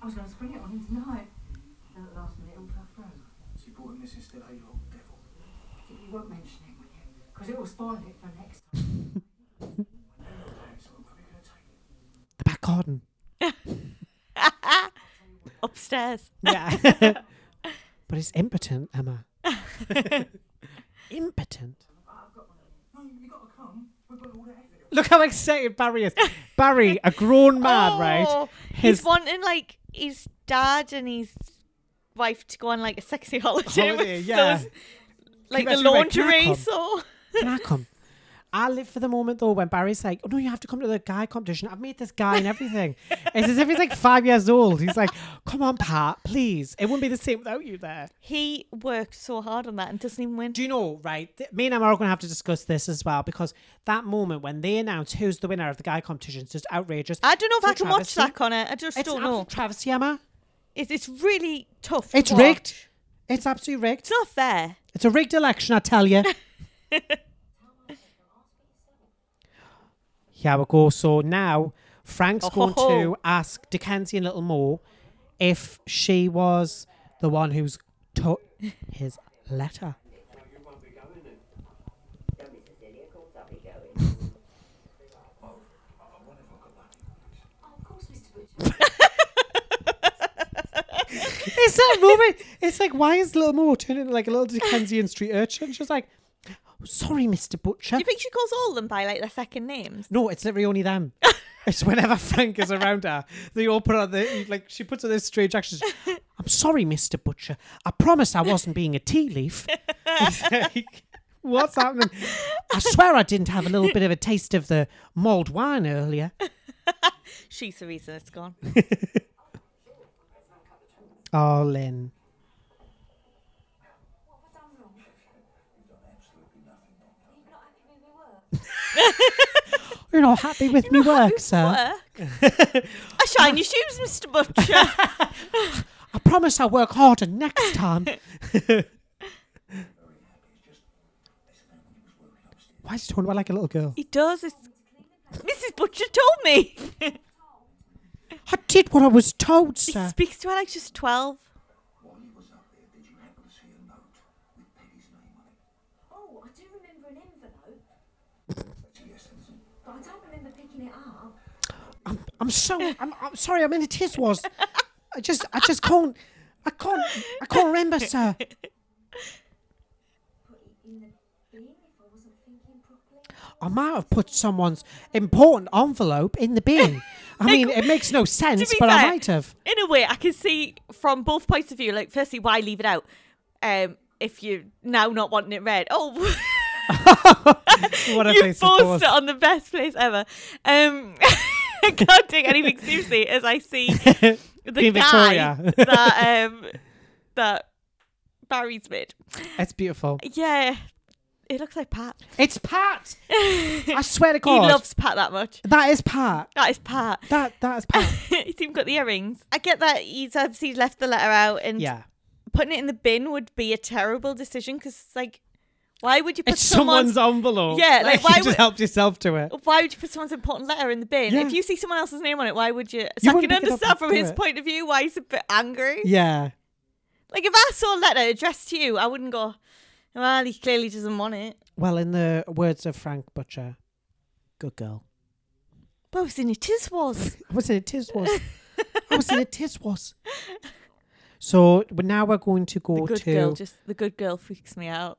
I was going to spring it on him tonight. Then at the last minute, all fell through. So you bought him this instead, you old devil? You won't mention it, will you? Because it will spoil it for next time. Thanks, I'm probably going to take it. The back garden. Upstairs. Yeah. but he's impotent, Emma. impotent. No, you got to come. We've got all the evidence. Look how excited Barry is. Barry, a grown man, oh, right? Oh, His He's wanting like his dad and his wife to go on like a sexy holiday, Holiday, with yeah. those, like the like, lingerie. come? So Can I come? I live for the moment though when Barry's like, "Oh no, you have to come to the guy competition. I've made this guy and everything." it's as if he's like five years old. He's like, "Come on, Pat, please. It wouldn't be the same without you there." he worked so hard on that and doesn't even win. Do you know, right? th- Me and Emma are going to have to discuss this as well because that moment when they announce who's the winner of the guy competition is just outrageous. I don't know if I can watch travesty. that, Connor. I just It's don't know. travesty, Emma. It's, it's really tough. to It's watch. rigged. It's absolutely rigged. It's not fair. It's a rigged election, I tell you. Here we go. So now Frank's Oh, going to ask Dickensian Little Mo if she was the one who's took his letter. Of course, Mr. Butcher. It's that moment. It's like, why is Little Mo turning into like a little Dickensian street urchin? She's like, sorry, Mr. Butcher. Do you think she calls all of them by like their second names? No, it's literally only them. it's whenever Frank is around her, they all put on the like she puts on this strange action. I'm sorry, Mister Butcher. I promise I wasn't being a tea leaf. Like, What's happening? I swear I didn't have a little bit of a taste of the mulled wine earlier. She's the reason it's gone. Oh, Lynn. You're not happy with me work, sir. Work. I shine your shoes, Mr. Butcher. I promise I'll work harder next time. Why is he talking about like a little girl? he does. It's... Mrs. Butcher told me. I did what I was told, sir. he speaks to her like she's 12. While he was up there, did you happen to see a note with Peggy's name on it? Oh, I do remember an envelope, That's a yes, Simpson. but I don't remember picking it up. I'm, I'm so I'm, I'm sorry. I mean, it is was. I just I just can't I can't I can't remember, sir. Put it in the bin if I wasn't thinking properly. I might have put someone's important envelope in the bin. I mean, it makes no sense, but I might have. In a way, I can see from both points of view. Like, firstly, why leave it out? Um, if you're now not wanting it read, oh, What a you place forced it on the best place ever. Um, I can't take anything seriously as I see the Queen guy Victoria. that um that Barry's made. It's beautiful. Yeah, it looks like Pat. It's Pat. I swear to God. He God, loves Pat that much. that is Pat. That is Pat. That that is Pat. he's even got the earrings. I get that he's obviously left the letter out, and yeah, putting it in the bin would be a terrible decision because, like, why would you put it's someone's, someone's envelope. Yeah, like, why would you just would- helped yourself to it. Why would you put someone's important letter in the bin? Yeah. If you see someone else's name on it, why would you? So I can pick it up understand from his it. point of view why he's a bit angry. Yeah, Like, if I saw a letter addressed to you, I wouldn't go, well, he clearly doesn't want it. Well, in the words of Frank Butcher, good girl. But I was in it is was. I was in a tiswas. I was in a tiswas. So now we're going to go The good to. girl, just the good girl freaks me out.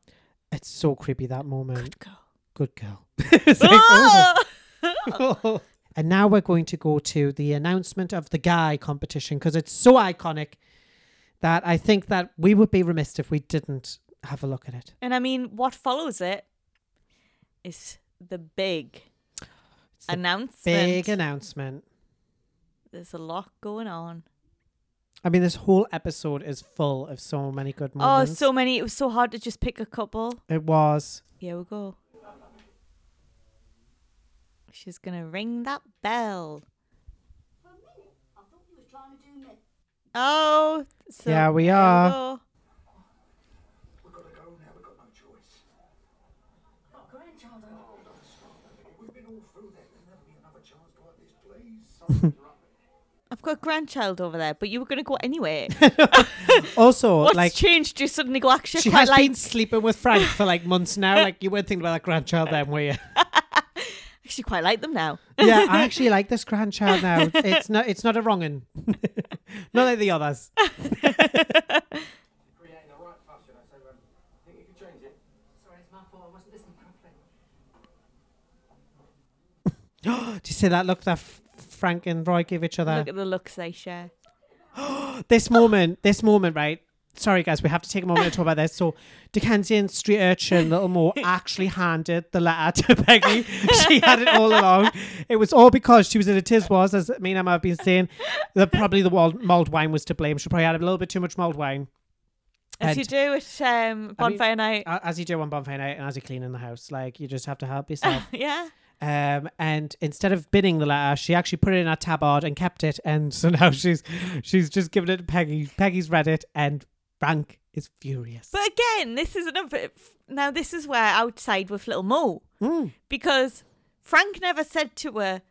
It's so creepy that moment. Good girl. Good girl. Like, oh. Ah! and now we're going to go to the announcement of the guy competition because it's so iconic that I think that we would be remiss if we didn't have a look at it. And I mean, what follows it is the big It's announcement. Big announcement. There's a lot going on. I mean, this whole episode is full of so many good moments. Oh, so many. It was so hard to just pick a couple. it was. Here we go. She's gonna ring that bell. For a minute, I thought you was trying to do me. Oh, so Yeah, we are. go. We've got to go now. We've no choice. Got a grandchild Oh, got a grandchild over there, but you were gonna go anyway. Also, What's like, changed? You suddenly go, actually, I she quite has like. been sleeping with Frank for like months now. Like, you weren't thinking about that grandchild then, were you? actually quite like them now. yeah, I actually like this grandchild now. It's not. It's not a wrongin. not like the others. Creating the right fuss, you know. So, think you could change it? Sorry, it's my fault. I wasn't listening properly. Do you see that look that F- Frank and Roy give each other? Look at the looks they share. this moment, this moment, right? Sorry, guys, we have to take a moment to talk about this. So, Dickensian street urchin Little Mo actually handed the letter to Peggy. she had it all along. It was all because she was in a Tiswas, as me and Emma have been saying. That probably the mulled wine was to blame. She probably had a little bit too much mulled wine, As And- you do at um, bonfire night. a- as you do on bonfire night and as you clean in the house. Like you just have to help yourself. yeah. Um, and instead of binning the letter, she actually put it in her tabard and kept it. And so now she's she's just given it to Peggy. Peggy's read it, and Frank is furious. But again, this is another. Now, this is where outside with little Mo Mm. because Frank never said to her,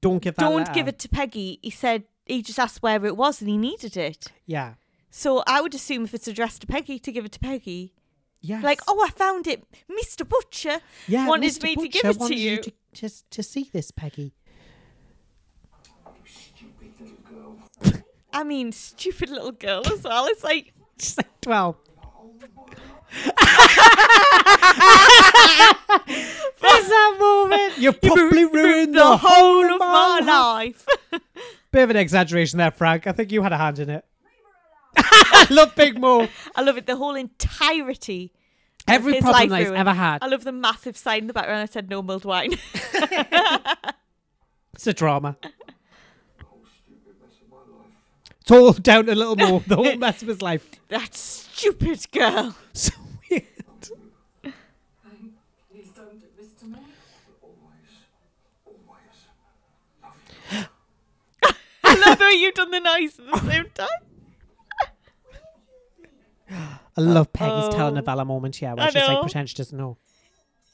Don't give that. "Don't give it to Peggy." He said he just asked where it was and he needed it. Yeah. So I would assume if it's addressed to Peggy, to give it to Peggy. Yes. Like, oh, I found it, Mister Butcher. yeah, wanted Mr. me to give it to wanted you. to, just to see this, Peggy. Stupid little girl. I mean, stupid little girl as well. It's like, She's like twelve. There's that moment. You probably ruined the whole of my life. Bit of an exaggeration there, Frank. I think you had a hand in it. I love Big Mo. I love it. The whole entirety. of Every his problem life that he's ruined. ever had. I love the massive sign in the background that said no mulled wine. It's a drama. The whole stupid mess of my life. It's all down to Little Mo, the whole mess of his life. that stupid girl. So weird. Please don't do this to me. Always, always. Love you. I love the way you've done the noise at the same time. I love Peggy's telenovela um, moment here where I she's like pretend she doesn't know.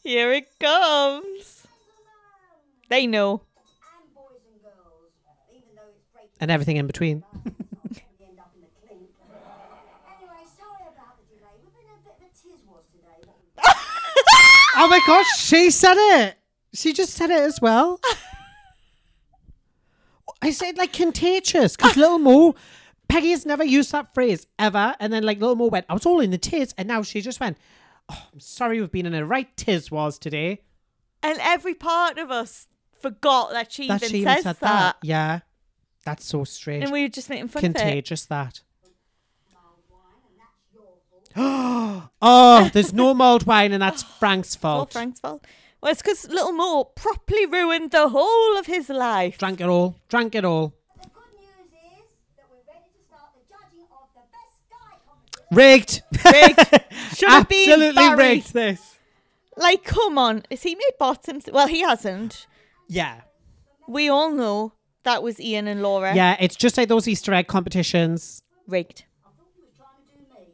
Here it comes. They know. And boys and girls, even though it's breaking And everything in between. we end up in the clink. Anyway, sorry about the delay. We've been in a bit of a tiswas today. What we- Oh my gosh, she said it. She just said it as well. I said like contagious because Little Mo, Peggy has never used that phrase ever. And then like Little Mo went, I was all in the tiz. And now she just went, oh, I'm sorry we've been in a right tiswas today. And every part of us forgot that she that even she even says said that. that. Yeah. That's so strange. And we were just making fun of it. Contagious that. wine, and that's your fault. Oh, there's no mulled wine and that's Frank's It's all fault. Frank's fault. Well, it's because little Mo properly ruined the whole of his life. Drank it all. Drank it all. The good news is that we're ready to start the judging of the best guy competition. Rigged. Rigged. Should have been Absolutely Barry. rigged this. Like, come on. Is he made bottoms? Well, he hasn't. Yeah. We all know that was Ian and Laura. Yeah, it's just like those Easter egg competitions. Rigged. I thought you was trying to do me.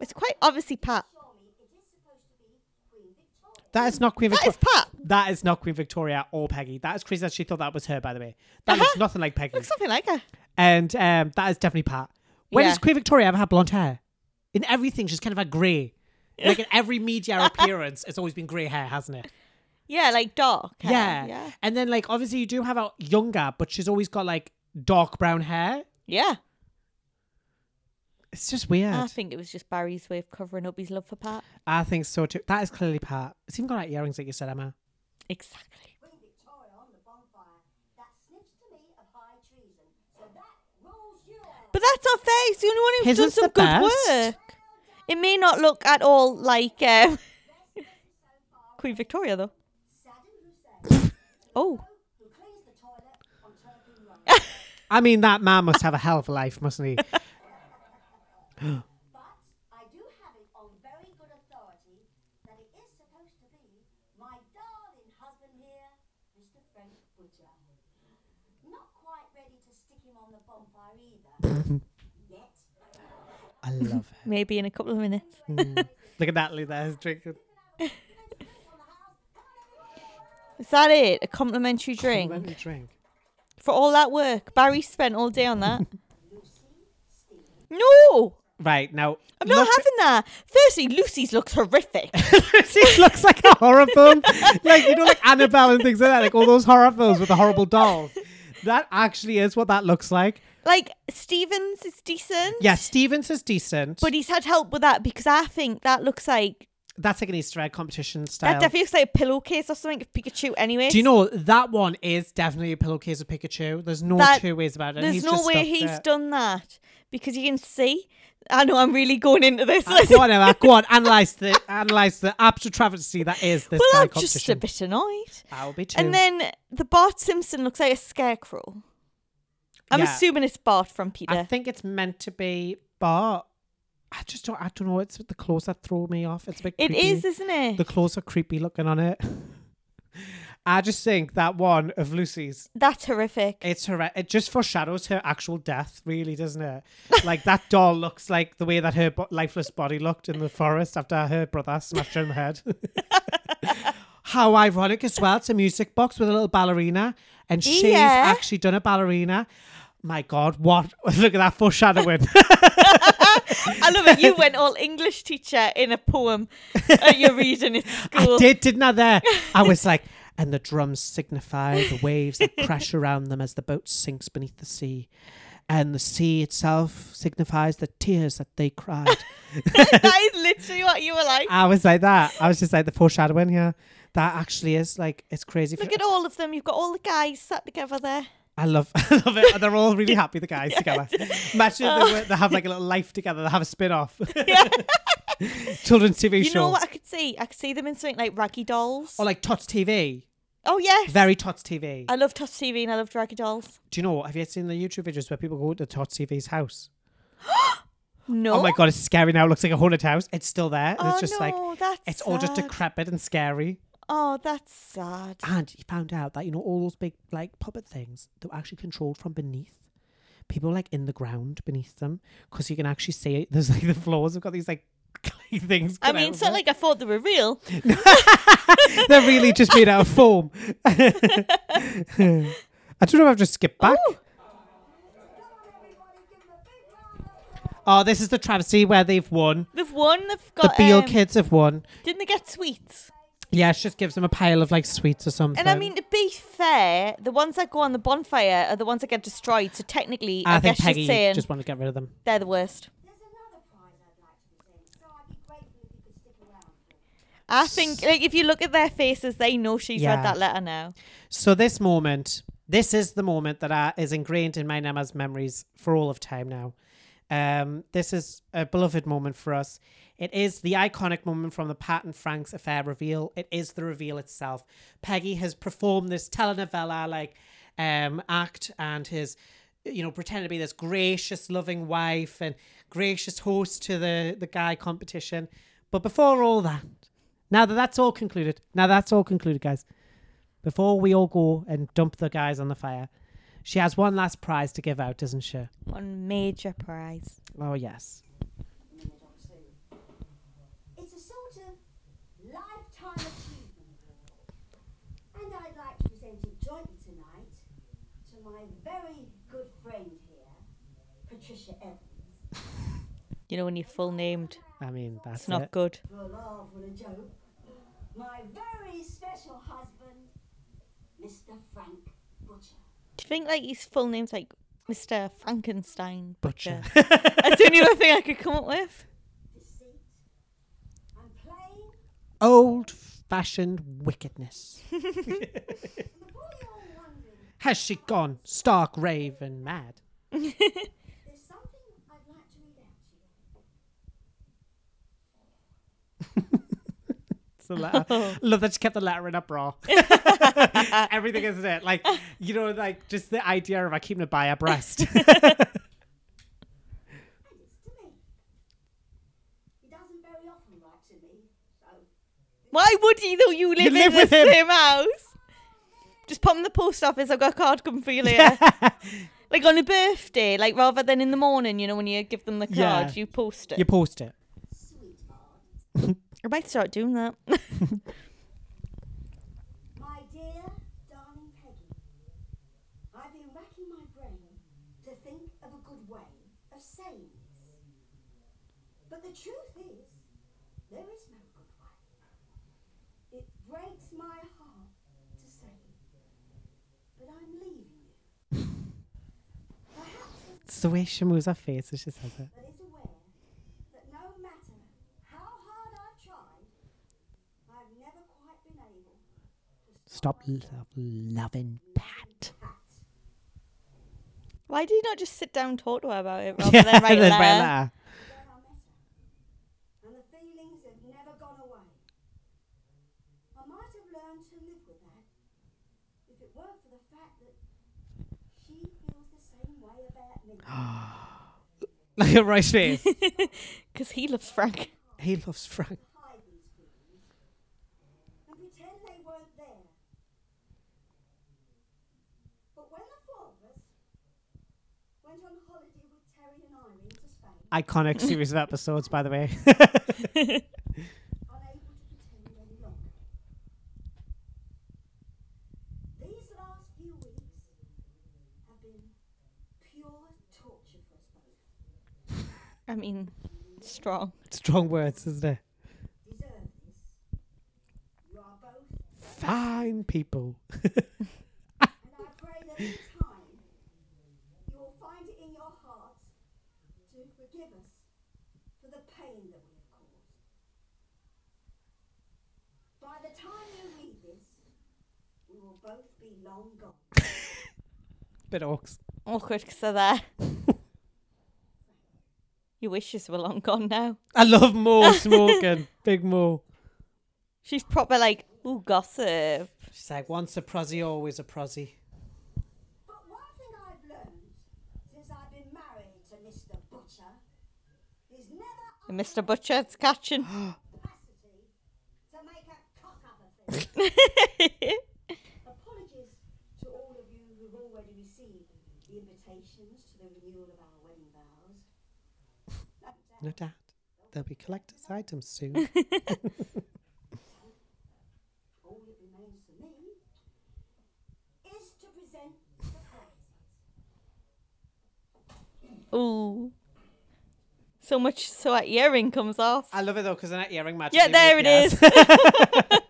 It's quite obviously Pat. Surely it is supposed to be Queen Victoria. That is not Queen That Victoria. is Pat. That is not Queen Victoria or Peggy. That is crazy that she thought that was her, by the way. That looks nothing like Peggy. Looks something like her. And um, that is definitely Pat. When Yeah. has Queen Victoria ever have blonde hair? In everything, she's kind of had grey. Like in every media appearance, it's always been grey hair, hasn't it? Yeah, like dark. hair, Yeah. Yeah. And then, like, obviously, you do have a younger, but she's always got like dark brown hair. Yeah. It's just weird. I think it was just Barry's way of covering up his love for Pat. I think so too. That is clearly Pat. It's even got like earrings, like you said, Emma. Exactly. Queen Victoria on the bonfire. That sniffs to me of high treason. So that rules you out. But that's fair. He's the only one who's His done is some the good best. work. It may not look at all like um, Queen Victoria, though. Oh. who cleans the toilet on Turpin Road. I mean, that man must have a hell of a life, mustn't he? But I do have it on very good authority that it is supposed to be my darling husband here, Mr. Frank Butcher. Not quite ready to stick him on the bonfire either. Yet. I love it. Maybe in a couple of minutes. Mm. Look at Natalie there, who's drinking. Is that it? A complimentary drink? Let me drink. For all that work. Barry spent all day on that. no! Right now, I'm not having that. Firstly, Lucy's looks horrific. She looks like a horror film, like you know, like Annabelle and things like that, like all those horror films with the horrible dolls. That actually is what that looks like. Like, Stevens is decent. Yeah, Stevens is decent, But he's had help with that because I think that looks like that's like an Easter egg competition style. that definitely looks like a pillowcase or something of Pikachu anyway. Do you know that one is definitely a pillowcase of Pikachu? There's no That- two ways about it. There's He's no way he's it. done that because you can see. I know I'm really going into this. Uh, go on, Emma. Go on. Analyze the analyze the absolute travesty that is this well, guy I'm just a bit annoyed. I'll be too. And then the Bart Simpson looks like a scarecrow. I'm Yeah. assuming it's Bart from Peter. I think it's meant to be, but I just don't. I don't know. It's the clothes that throw me off. It's a bit. it creepy. is, isn't it? The clothes are creepy looking on it. I just think that one of Lucy's, That's horrific. it's horrific. It just foreshadows her actual death, really, doesn't it? like that doll looks like the way that her bo- lifeless body looked in the forest after her brother smashed her in the head. How ironic as well! It's a music box with a little ballerina, and she's Yeah. actually done a ballerina. My God, what? Look at that foreshadowing. I love it. You went all English teacher in a poem that you're reading at school. I did, didn't I? There, I was like, and the drums signify the waves that crash around them as the boat sinks beneath the sea, and the sea itself signifies the tears that they cried. that is literally what you were like. I was like that. I was just like the foreshadowing here. That actually is like it's crazy. Look at all of them. You've got all the guys sat together there. I love, I love it. They're all really happy. The guys together. Imagine if they, were, they have like a little life together. They have a spin off. Children's TV shows. You show. know what I could see? I could see them in something like Raggy Dolls. Or like Tots TV. oh yes, Very Tots TV. I love Tots TV and I love Raggy Dolls. Do you know? What? Have you seen the YouTube videos where people go to Tots TV's house? No. Oh my god, it's scary now. It looks like a haunted house. It's still there. Oh it's just like no, that's it's all just decrepit and scary. Oh, that's sad. And he found out that you know all those big like puppet things they were actually controlled from beneath. People like in the ground beneath them because you can actually see it. There's like the floors have got these like clay things. I mean, it's not like I thought they were real. they're really just made out of foam. I don't know if I've just skipped back. Ooh. Oh, this is the travesty where they've won. They've won. They've got The. Beale um, kids have won. Didn't they get sweets? Yeah, she just gives them a pile of like sweets or something. And I mean, to be fair, the ones that go on the bonfire are the ones that get destroyed. So technically, I, I, think guess Peggy she's saying just wanted to get rid of them. they're the worst. There's another prize I'd like to present, so I'd be grateful if you could stick around for it. I think, like, if you look at their faces, they know she's Yeah. read that letter now. So this moment, this is the moment that uh, is ingrained in my Nama's memories for all of time now. Um, this is a beloved moment for us. It is the iconic moment from the Pat and Frank's affair reveal. It is the reveal itself. Peggy has performed this telenovela like um, act and has, you know, pretended to be this gracious, loving wife and gracious host to the the guy competition. But before all that, now that that's all concluded, now that's all concluded, guys. Before we all go and dump the guys on the fire, she has one last prize to give out, doesn't she? One major prize. Oh yes. minute or two. It's a sort of lifetime achievement. And I'd like to present it jointly tonight to my very good friend here, Patricia Evans. You know when you're full named, I mean, that's it's not it. good. For a laugh and a joke, my very special husband, Mr. Frank Butcher. Do you think like his full name's like Mr. Frankenstein Butcher. Butcher? That's the only other thing I could come up with. Deceit. Old-fashioned wickedness. And before you're all wondering, Has she gone stark raving mad? there's something I'd like to read out to you. It's a letter. Love that she kept the letter in her bra. Everything isn't it? Like you know, like just the idea of her keeping it by her breast. And it's to me. He doesn't very often write to me, so Why would he though? You live live in with the him. same house. Just pop in the post office. I've got a card coming for you later. like on a birthday, like rather than in the morning, you know, when you give them the card, Yeah. you post it. you post it. sweetheart. I might start doing that. My dear, darling Peggy, I've been racking my brain to think of a good way of saying this. But the truth is, there is no good way. It breaks my heart to say it, but I'm leaving you. Perhaps as It's the way she moves her face as she says it. that is aware that no matter how hard I've I've never quite been able Stop love, loving Pat. Pat. Why did you not just sit down and talk to her about it rather than write a then letter? write a letter. Then I met her, and the feelings have never gone away. I might have learned to live with that if it weren't for the fact that she feels the same way about me. Like a right face. Because he loves Frank. he loves Frank. hide these feelings and pretend they weren't there. But when the four of us went on holiday with Terry and Irene to Spain, Iconic series of episodes, by the way. unable to pretend any longer. These last few weeks have been pure torture for us both. I mean, strong. Strong words, isn't it? Deserve this. You are both Fine people. And I pray that in time you will find it in your hearts to forgive us for the pain that we have caused. By the time you read this, we will both be long gone. Bit orcs. Awkward because they're there. Your wishes were long gone now. I love Mo smoking. Big Mo. She's proper like, ooh, gossip. She's like, once a prosy, always a prosy. But one thing I've learned since I've been married to Mr. Butcher is never And Mr. Butcher, it's catching. capacity to make a cock up of things. Apologies to all of you who've already received the invitations to the renewal of our wedding vows. No doubt There'll be collector's items soon. all that remains for me is to present the prizes. Ooh. So much so that earring comes off. I love it though because they're earring match. Yeah, there it is.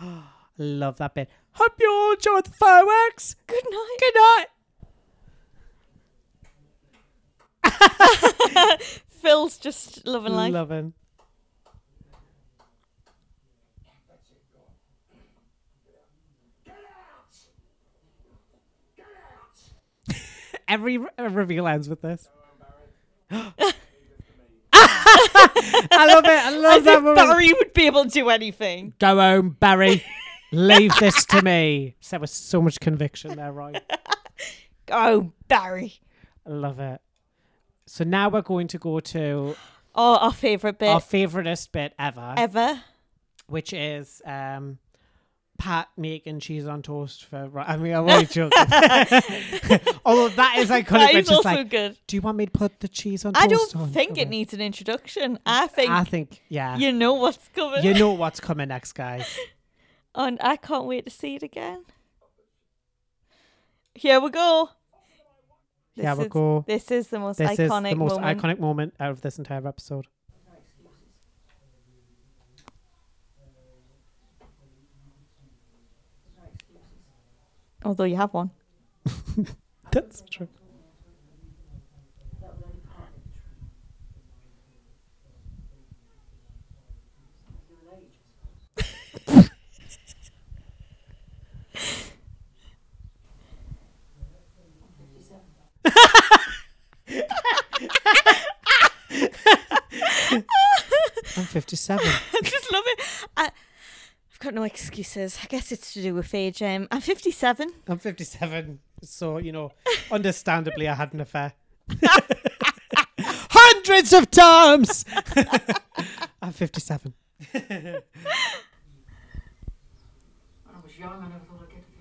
Oh, love that bit. Hope you all enjoyed the fireworks. Good night. Good night. Phil's just loving life. Loving. every re- reveal ends with this. I love it. I love As that if moment. Barry would be able to do anything. Go home, Barry. Leave this to me. Said with so much conviction there, right? Oh, Barry. I love it. So now we're going to go to Oh, our favourite bit our favouriteest bit ever, ever. which is um, Pat making cheese on toast for. I mean, I'm only joking. Although that is iconic. That is just also like, good. do you want me to put the cheese on toast? I don't on? think it needs an introduction. I think I think, yeah. you know what's coming. You know what's coming next, guys. And I can't wait to see it again. Here we go. This we is- go. This is the most This is iconic the most moment. iconic moment out of this entire episode. Although you have one. That's true. I'm 57. I just love it. I, I've got no excuses. I guess it's to do with age. Um, I'm 57. I'm 57. So, you know, understandably, I had an affair. Hundreds of times! I'm 57. When I was young, I never thought I'd get to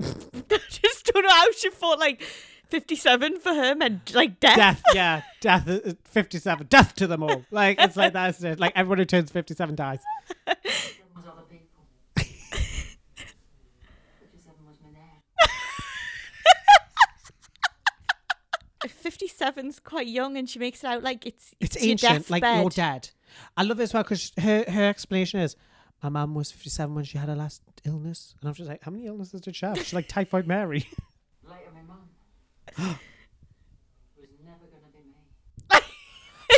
57. I just don't know how she thought like 57 for him and like death. Death, yeah. Death, uh, 57. Death to them all. Like, it's like that's it. Like, everyone who turns 57 dies. Them was 57 was my nan. 57's quite young and she makes it out like it's It's your ancient. Like, deathbed. you're dead. I love it as well because her, her explanation is my mum was 57 when she had her last illness. And I'm just like, how many illnesses did she have? She's like Typhoid Mary. Later, my mum.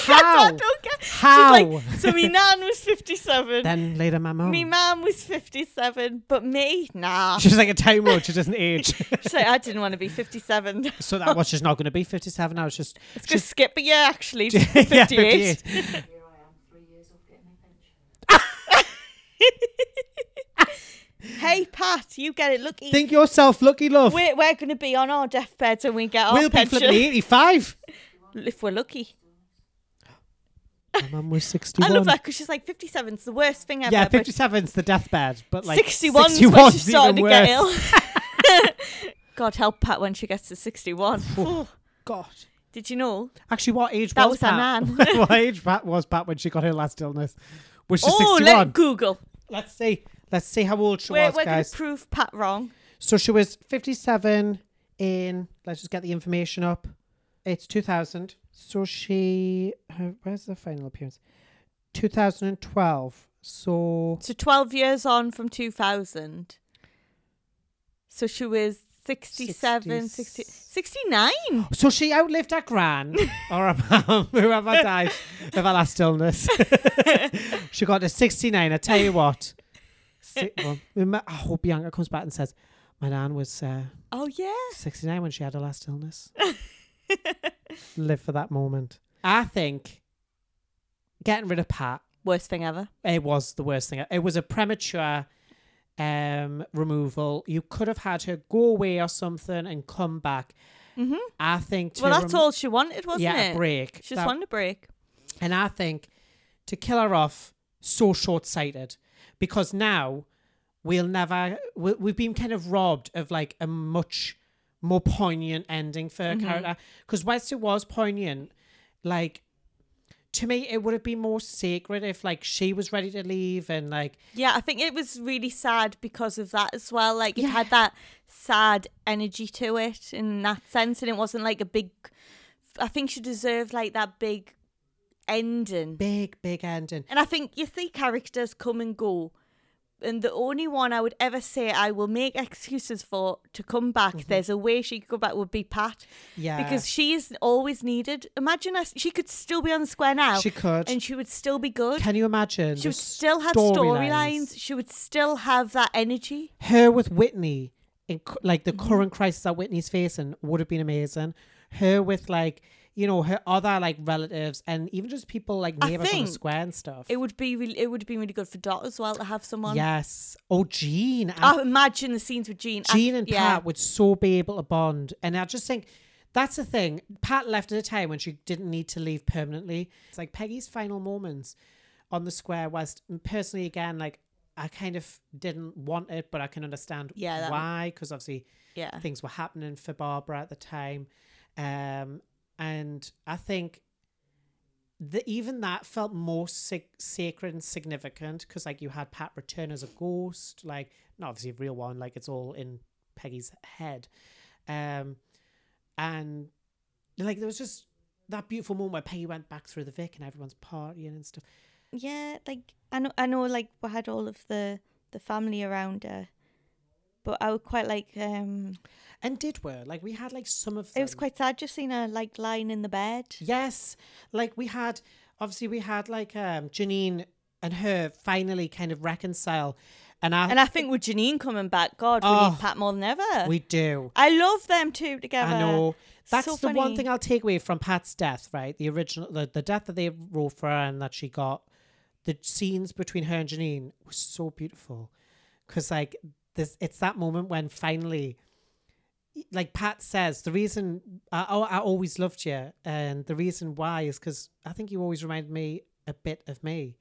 How? I don't get. How? Like, so me nan was 57. then later, my mum. Oh. Me mum was 57, but me, nah. She's like a time lord. She doesn't age. She's like, I didn't want to be 57. so that was just not going to be 57. I was just. Go skip a year, actually. to yeah, 58. 58. Here I am, three years off getting my pension. Hey, Pat, you get it. Lucky. Think yourself lucky, love. we're we're going to be on our deathbeds when we get our we'll be pension. flipping 85. if we're lucky. My mum was 61. I love that because she's like 57's the worst thing ever. Yeah, but 57's the deathbed, but like 61's when 61's she's starting to get ill. God help Pat when she gets to 61. Oh, God. Did you know? Actually, what age That was, was Pat? what age Pat was Pat when she got her last illness? Was she oh, 61? let Google. Let's see. Let's see how old she We're, was, we're going guys. to prove Pat wrong. So she was 57 in, let's just get the information up. It's 2000. So she, her, where's the final appearance? 2012. So So 12 years on from 2000. So she was 67, 60, 69. so she outlived her gran or her mum, whoever died of her last illness. she got to 69. I tell you what. Si- well, I hope Bianca comes back and says, my nan was uh, Oh, yeah. 69 when she had her last illness. Live for that moment. I think getting rid of Pat, Worst thing ever. it was the worst thing. It was a premature um, removal. You could have had her go away or something and come back. hmm I think to Well, that's rem- all she wanted, wasn't yeah, it? a break. She just That- wanted a break. And I think to kill her off so short sighted because now we'll never, we, we've been kind of robbed of like a much more poignant ending for her Mm-hmm. character. Because whilst it was poignant, like to me, it would have been more sacred if like she was ready to leave and like, Yeah, I think it was really sad because of that as well. Like it Yeah. had that sad energy to it in that sense, and it wasn't like a big. I think she deserved like that big ending. big, big ending. And I think you see characters come and go. And the only one I would ever say I will make excuses for to come back, there's a way she could go back, would be Pat. Mm-hmm. Yeah. Because she is always needed. Imagine us, she could still be on the square now. She could. And she would still be good. Can you imagine? she would still have storylines? storylines. She would still have that energy. Her with Whitney in, like the Mm-hmm. current crisis that Whitney's facing would have been amazing. Her with like you know her other like relatives and even just people like neighbors on the square and stuff. It would be really, it would been really good for Dot as well to have someone. yes. Oh, Jean. and I imagine the scenes with Jean. I- Jean and yeah. Pat would so be able to bond. And I just think that's the thing. Pat left at a time when she didn't need to leave permanently. It's like Peggy's final moments on the square was personally again like I kind of didn't want it, but I can understand Yeah, why because obviously Yeah. things were happening for Barbara at the time. Um, and I think the, even that felt more sig- sacred and significant because, like, you had Pat return as a ghost, like, not obviously a real one, like, it's all in Peggy's head. Um, and, like, there was just that beautiful moment where Peggy went back through the Vic and everyone's partying and stuff. Yeah, like I know, I know, like we had all of the the family around her, but I would quite like. um And did we? Like, we had, like, some of It was quite sad just seeing her like lying in the bed. Yes, like we had obviously we had like um Janine and her finally kind of reconcile, and I And I think with Janine coming back, God, we Oh, need Pat more than ever. we do. I love them two together. I know. That's So the one thing I'll take away from Pat's death, right? The original, the, the death that they wrote for her and that she got, the scenes between her and Janine was so beautiful. Because, like, it's that moment when finally, like Pat says, the reason I, I I always loved you, and the reason why is because I think you always remind me a bit of me.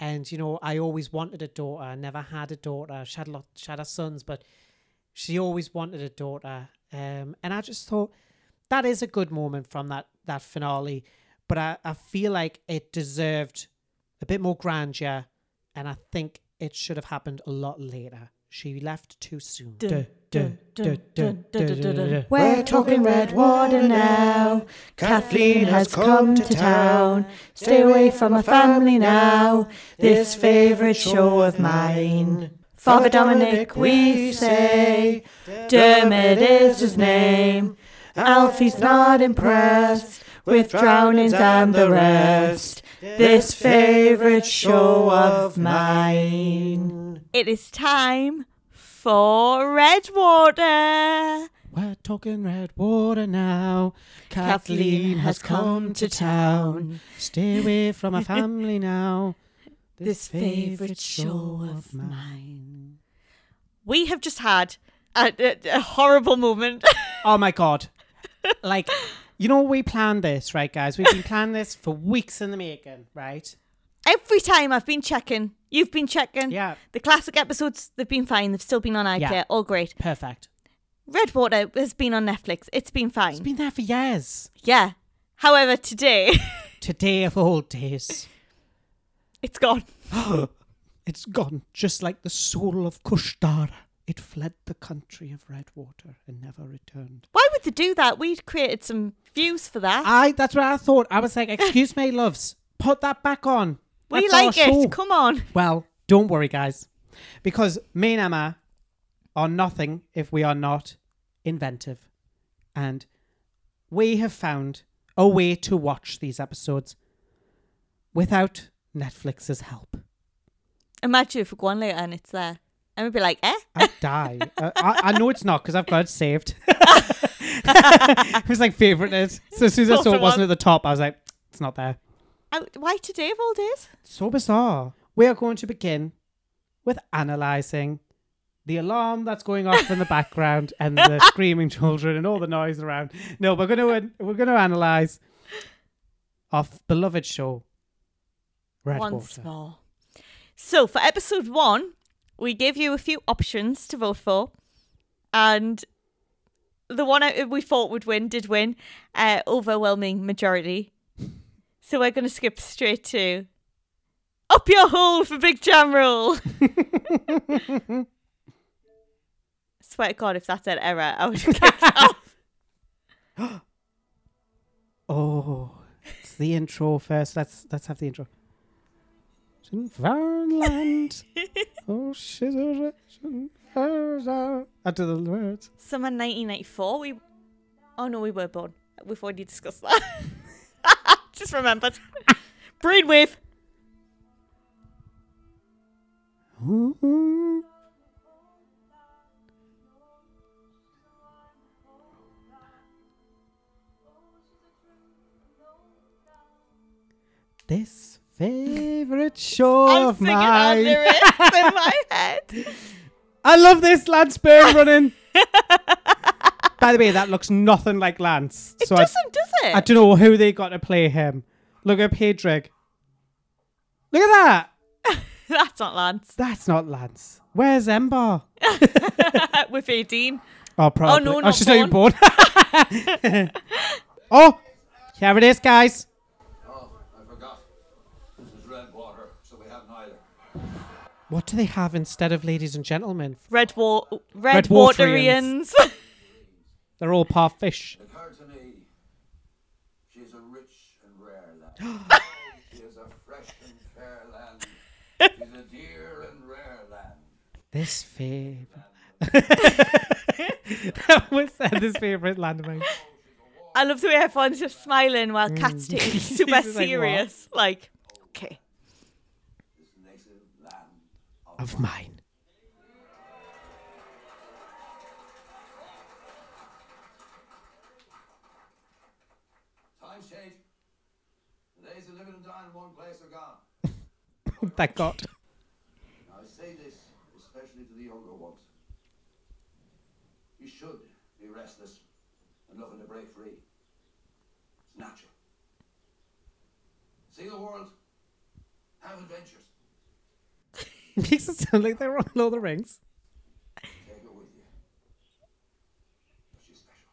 And, you know, I always wanted a daughter. I never had a daughter. She had, a lot, she had her sons, but she always wanted a daughter. Um, and I just thought that is a good moment from that, that finale. But I, I feel like it deserved a bit more grandeur. And I think it should have happened a lot later. She left too soon. We're talking Redwater now. Kathleen has come to town. Stay away from my family now. This favourite show of mine. Father Dominic, we say. Dermot is his name. Alfie's not impressed with drownings and the rest. This favourite show of mine. It is time for Redwater. We're talking Redwater now. Kathleen has come to town. Stay away from my family now. This favourite show of mine. We have just had a, a, a horrible moment. Oh my god. Like, you know, we planned this, right, guys? We've been planning this for weeks in the making, right? Every time I've been checking, you've been checking. Yeah. The classic episodes, they've been fine. They've still been on iPlayer. Yeah. All great. Perfect. Redwater has been on Netflix. It's been fine. It's been there for years. yeah. However, today Today of all days. it's gone. It's gone, just like the soul of Kushtara. It fled the country of Redwater and never returned. Why would they do that? We'd created some views for that. I, that's what I thought. I was like, excuse me, loves, put that back on. we That's our like show. it. Come on. Well, don't worry, guys, because me and Emma are nothing if we are not inventive. And we have found a way to watch these episodes without Netflix's help. Imagine if we go on later and it's there. And we'd be like, eh? I'd die. uh, I, I know it's not because I've got it saved. it was like favorited. So as soon as I saw it wasn't at the top, I was like, it's not there. Oh, Why today of all days? So bizarre. We are going to begin with analysing the alarm that's going off in the background and the screaming children and all the noise around. No, we're going to we're going to analyse our beloved show, Redwater. Once more. So for episode one, we gave you a few options to vote for, and the one we thought would win did win, uh, overwhelming majority. So we're going to skip straight to up your hole for Big Jam Roll. Swear to God, if that's an error, I would kick off. Oh, it's the intro first. Let's let's have the intro. Finland. oh, she's oh, a after the words. Summer 1994. We, oh no, we were born. We've already discussed that. Just remembered. Brainwave. This favorite show I'm of singing lyrics in my head. I love this Lance Baird running. By the way, that looks nothing like Lance. It so I, doesn't, does it? I don't know who they got to play him. Look at Pedrig. Look at that. That's not Lance. That's not Lance. Where's Ember? With 18. Oh, probably. Oh, no, oh not she's not even born. oh, here it is, guys. What do they have instead of ladies and gentlemen? Red, wa- red, Red waterians. They're all par fish. It occurred she's a rich and rare land. she is a fresh and fair land. She's a dear and rare land. This favorite. What's that? This favorite land of mine. I love the way everyone's just smiling while mm. Cat's taking it super He's just like, what? serious. Like, okay. This native land of mine. times change. The days of living and dying in one place are gone. Thank God. I say this especially to the younger ones. You should be restless and looking to break free. It's natural. See the world. Have adventures. Makes it sound like they're on Lord of the Rings. Take it with you. She's special.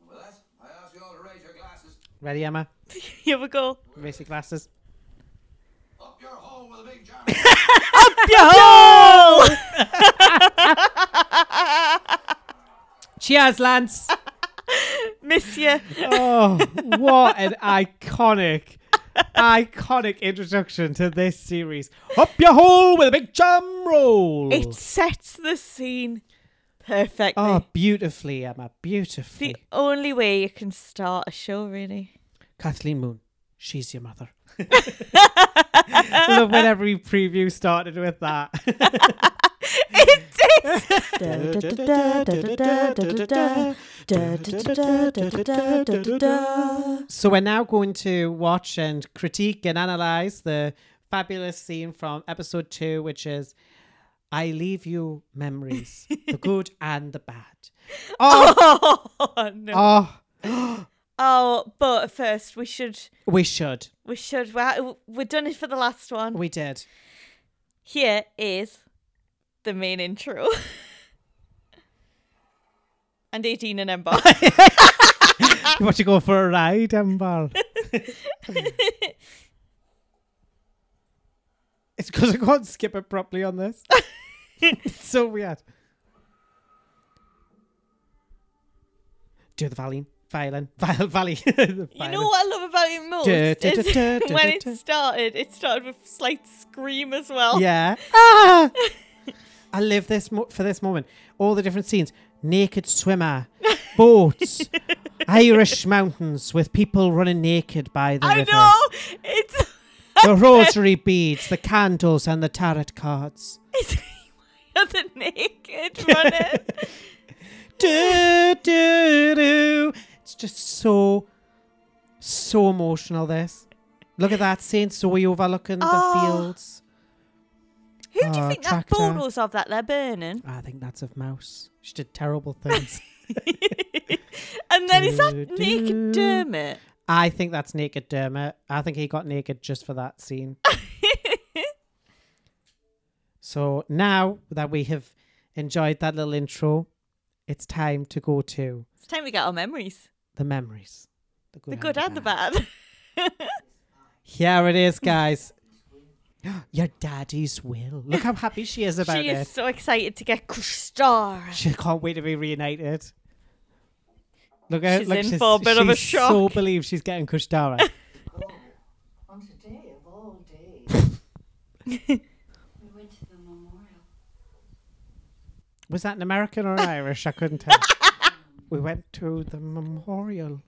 And with that, I ask you all to raise your glasses. Ready, Emma? Here we go. Raise your glasses. Up your hole with a big jam. Up your hole! Cheers, Lance. Miss you. Oh, what an iconic, iconic introduction to this series. Up your hole with a big jam roll. It sets the scene perfectly. oh, beautifully, Emma. Beautifully. the only way you can start a show, really. Kathleen Moon. She's your mother. Love when every preview started with that. So we're now going to watch and critique and analyze the fabulous scene from episode two, which is I leave you memories, the good and the bad. Oh, Oh no. oh, Oh, but first we should we should. we should we're, we're done it for the last one. We did. Here is the main intro. and 18 and Ember. You want to go for a ride, Ember? it's because I can't skip it properly on this. it's so weird. Do the violin, violin, viol, valley. You know what I love about it most? Da, da, is da, da, when it started, it started with a slight scream as well. Yeah. Ah! I live this mo- for this moment. All the different scenes: naked swimmer, boats, Irish mountains with people running naked by the I river. know! It's. The rosary beads, the candles, and the tarot cards. it's the naked running. do, do, do. It's just so, so emotional. This. Look at that Saint Zoe overlooking the Oh. fields. Who do you Oh, think that tractor. photos of that they're burning? I think that's of Mouse. She did terrible things. And then is that naked Dermot? I think that's naked Dermot. I think he got naked just for that scene. so now that we have enjoyed that little intro, it's time to go to It's time we get our memories. the memories. The good and the bad. Here it is, guys. Your daddy's will. Look how happy she is about it. she it. is so excited to get star. She can't wait to be reunited. Look at She's look, in she's, for a bit of a she's so shock. believes she's getting Kushtara. On today of all days. We went to the memorial. Was that an American or an Irish? I couldn't tell. we went to the memorial.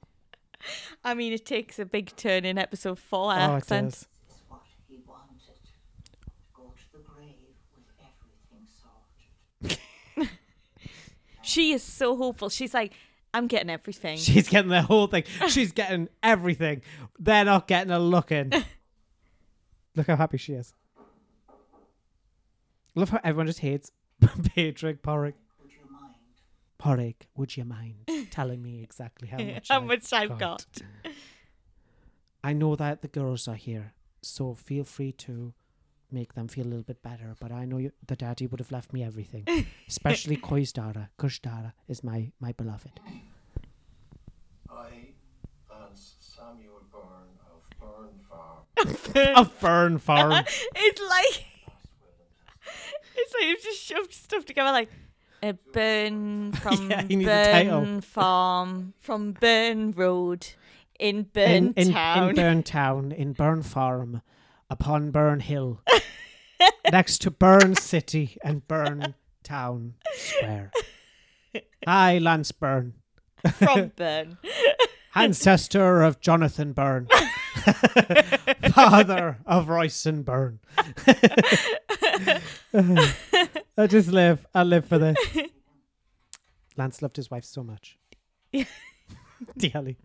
I mean, it takes a big turn in episode four oh, it accent. does. Is what he wanted. To go to the grave with everything sorted. She is so hopeful. She's like, I'm getting everything. She's getting the whole thing. She's getting everything. They're not getting a look in. Look how happy she is. Love how everyone just hates Patrick Porrick. Porrick, would you mind telling me exactly how much How I've much I've got. I know that the girls are here, so feel free to make them feel a little bit better. But I know you, the daddy would have left me everything, especially Koi's Dara. Is my my beloved. I and Samuel Byrne of Byrne Farm. A fern farm. it's like it's like you've just shoved stuff together like a burn from Yeah, he a. Burn Farm from Burn Road in Burn in, in, in Burn Town, in Burn Farm, upon Burn Hill, next to Burn City and Burn Town Square. Hi, Lance Byrne, from Burn. ancestor of Jonathan Byrne, father of Royson Byrne. I just live. I live for this. Lance loved his wife so much. Dearly.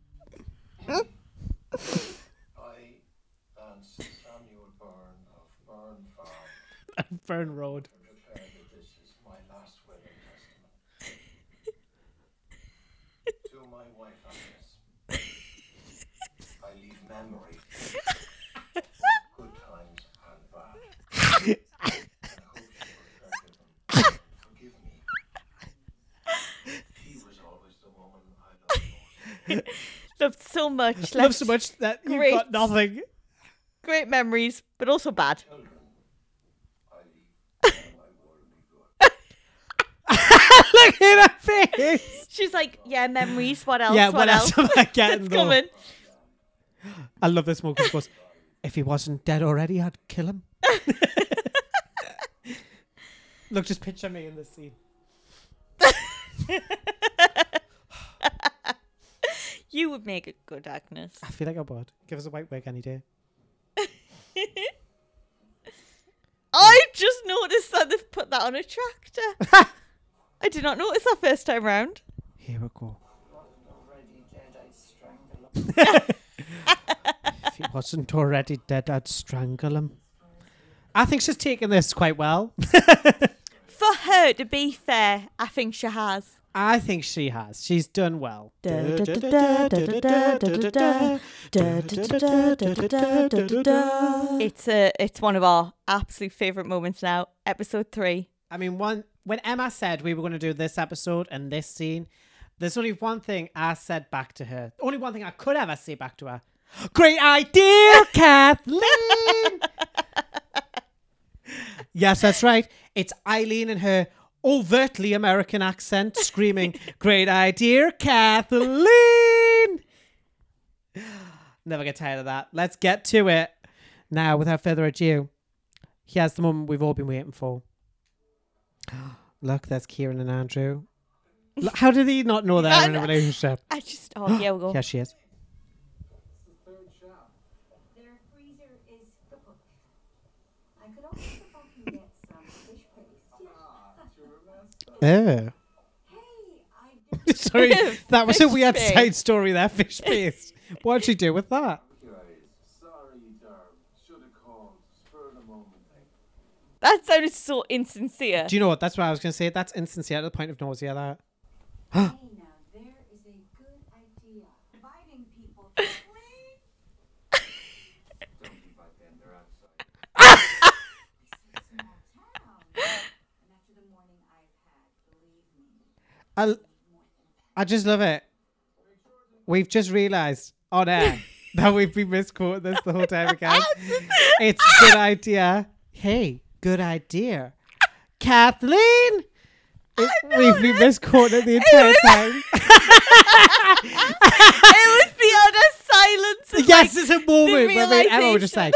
The woman I loved most. Loved so much. Love left so much that you've Great. got nothing. Great memories, but also bad. Children, I leave all my worldly good. Look at her face. She's like, yeah, memories. What else? yeah, what, else? am I getting it's though? coming. I love this moment 'cause she goes, if he wasn't dead already, I'd kill him. Look, just picture me in this scene. You would make a good Agnes. I feel like I would. Give us a white wig any day. I just noticed that they've put that on a tractor. I did not notice that first time round. Here we go. Already dead, I'd strangle him. If he wasn't already dead, I'd strangle him. I think she's taken this quite well. For her, to be fair, I think she has. I think she has. She's done well. It's a, it's one of our absolute favorite moments now. Episode three. I mean, one when Emma said we were going to do this episode and this scene, there's only one thing I said back to her. Only one thing I could ever say back to her. Great idea, Kathleen. yes, that's right. It's Eileen and her overtly American accent screaming, "Great idea, Kathleen." Never get tired of that. Let's get to it. Now, without further ado, here's the moment we've all been waiting for. Look, there's Kieran and Andrew. Look, how did he not know that they're in a relationship? I just, oh, here we'll go. Here she is. Their freezer is kaput. I could also go get some fish paste. Oh. Hey, I did Sorry, that was a weird paste. side story there, fish paste. What'd she do with that? Guys, sorry, Darm. Should have called. Spur of the moment thing. That sounded so insincere. Do you know what? That's what I was going to say. That's insincere to the point of nausea. That. Hey, now there is a good idea. Inviting people. Don't be them. They're outside. Small town. And after the morning I've had, believe me, I, I just love it. We've just realised on air that we've been misquoting this the whole time again. it's a good idea. Hey, good idea. Kathleen! We've been misquoting the entire time. it was the utter silence. and, yes, like, it's a moment where me and Emma were just like,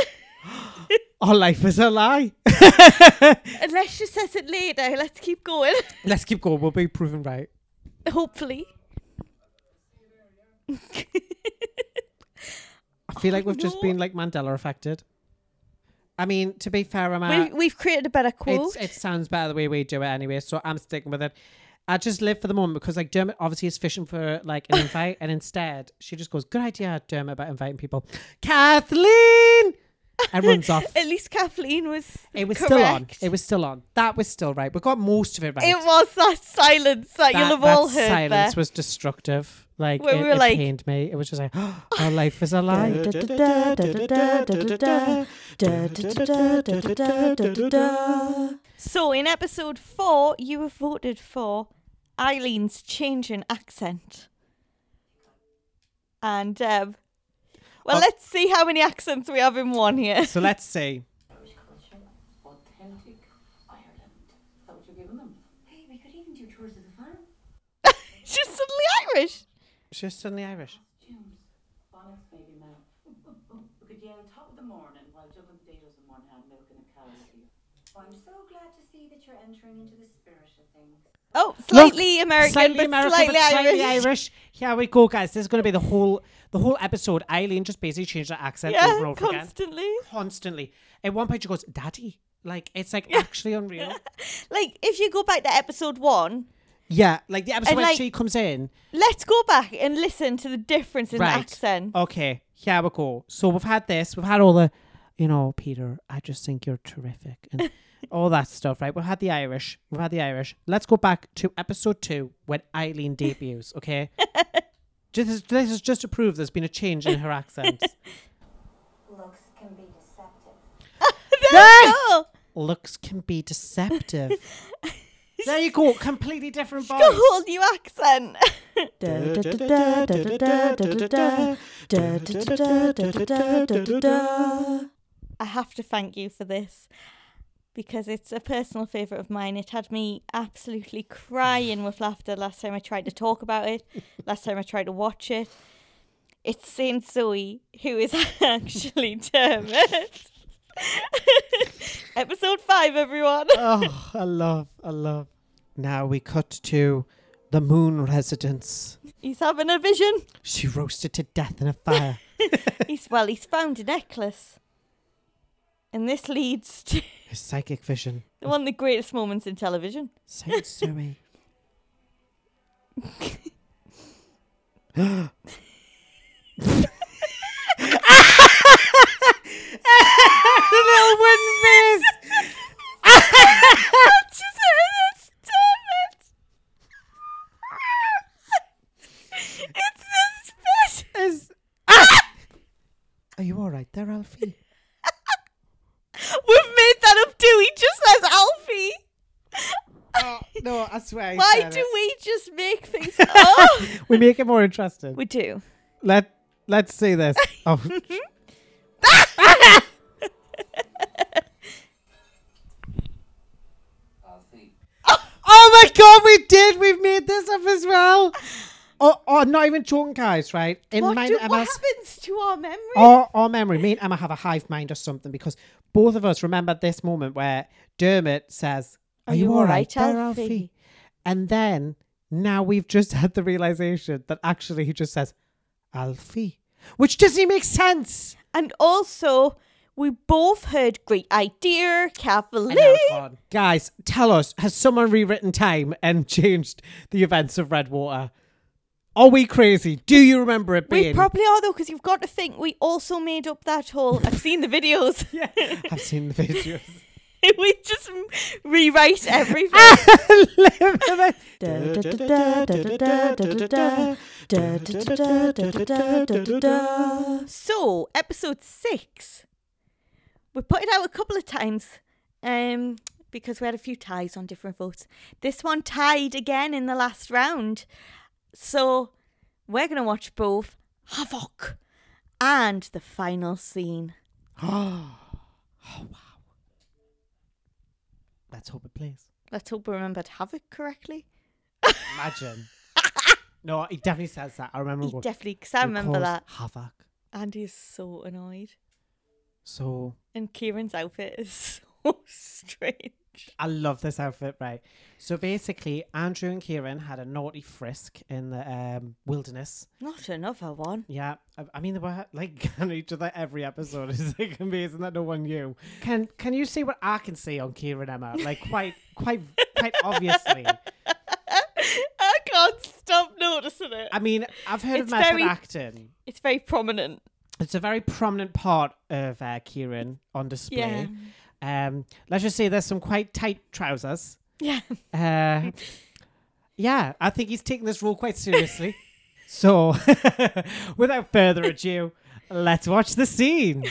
our life is a lie. Unless she says it later, let's keep going. Let's keep going. We'll be proven right. Hopefully. I feel like Oh, we've just been like Mandela affected. I mean, to be fair, Emma, we, we've created a better quote. It sounds better the way we do it anyway, so I'm sticking with it. I just live for the moment because like Dermot obviously is fishing for like an invite, and instead she just goes, "Good idea, Dermot, about inviting people." Kathleen, and runs off. At least Kathleen was. It was still on. It was still on. That was still right. We got most of it right. It was that silence that, you'll That- have all that heard. silence there. was destructive. Like Where it, we were it like- pained me. It was just like, our life is a lie. So in episode four, you have voted for Eileen's change in accent. And um, well, let's see how many accents we have in one here. So let's see. Irish culture, authentic Ireland. That what you're giving them? Hey, we could even do tours of the farm. She's suddenly Irish. She's suddenly Irish. Bonnets maybe now. we could yell top of the morning while juggling potatoes in one hand, milk a cow in. I'm so glad to see that you're entering into the spirit of things. Oh, slightly Look, American, slightly but American, slightly, but slightly Irish. Irish. Here we go, guys. This is going to be the whole the whole episode. Eileen just basically changed her accent over and Yeah, over again, constantly. constantly. At one point, she goes, "Daddy," like it's like actually unreal. Like if you go back to episode one, yeah, like the episode when like- she comes in. let's go back and listen to the difference in the accent. Okay, here we go. So we've had this. We've had all the, you know, Peter. I just think you're terrific, and all that stuff. Right. We've had the Irish. We've had the Irish. Let's go back to episode two when Eileen debuts. Okay. just this is just to prove there's been a change in her accent. Looks can be deceptive. There you go. Looks can be deceptive. there you go. Completely different voice. Got a whole new accent. I have to thank you for this because it's a personal favourite of mine. It had me absolutely crying with laughter last time I tried to talk about it, last time I tried to watch it. It's Saint Zoe, who is actually Dermot. Episode 5, everyone. oh, I love, I love. Now we cut to the moon residence. He's having a vision. She roasted to death in a fire. He's well, he's found a necklace. And this leads to His psychic vision. one of the greatest moments in television. Saint Zoe. little wooden face. Just it's Dermot. it's this bit. Is! Are you all right there, Alfie? We've made that up too. He just says Alfie. Oh, no, I swear. Why do we just make things up? we make it more interesting? we do. Let Let's see this. Oh, oh my God, we did. We've made this up as well. Oh, oh not even joking, guys. Right in What, mine, do, what happens to our memory? our, our memory, me and Emma have a hive mind or something because both of us remember this moment where Dermot says, Are, you all right, there, Alfie?" Alfie? And then now we've just had the realization that actually he just says, Alfie, which doesn't make sense. And also, we both heard great idea, Kathleen. And now it's gone. Guys, tell us, has someone rewritten time and changed the events of Redwater? Are we crazy? Do you remember it being? We probably are though, because you've got to think we also made up that whole. I've seen the videos. yeah, I've seen the videos. we just rewrite everything. Live in it. so, episode six, we put it out a couple of times, um, because we had a few ties on different votes. This one tied again in the last round, so we're gonna watch both Havoc and the final scene. Oh, wow. Let's hope it plays. Let's hope we remembered Havoc correctly. Imagine. no, he definitely says that. I remember. He what- definitely, because I remember that. Havoc. Andy is so annoyed. So And Kieran's outfit is so strange. I love this outfit, right? So basically, Andrew and Kieran had a naughty frisk in the um, wilderness. Not another one. Yeah, I, I mean they were like on each other every episode. It's like amazing that no one knew. Can Can you see what I can see on Kieran Emma? Like quite, quite, quite obviously. I can't stop noticing it? I mean, I've heard It's of method very- acting. It's very prominent. It's a very prominent part of uh, Kieran on display. Yeah. Um, let's just say there's some quite tight trousers. Yeah. Uh, yeah, I think he's taking this role quite seriously. so, without further ado, let's watch the scene.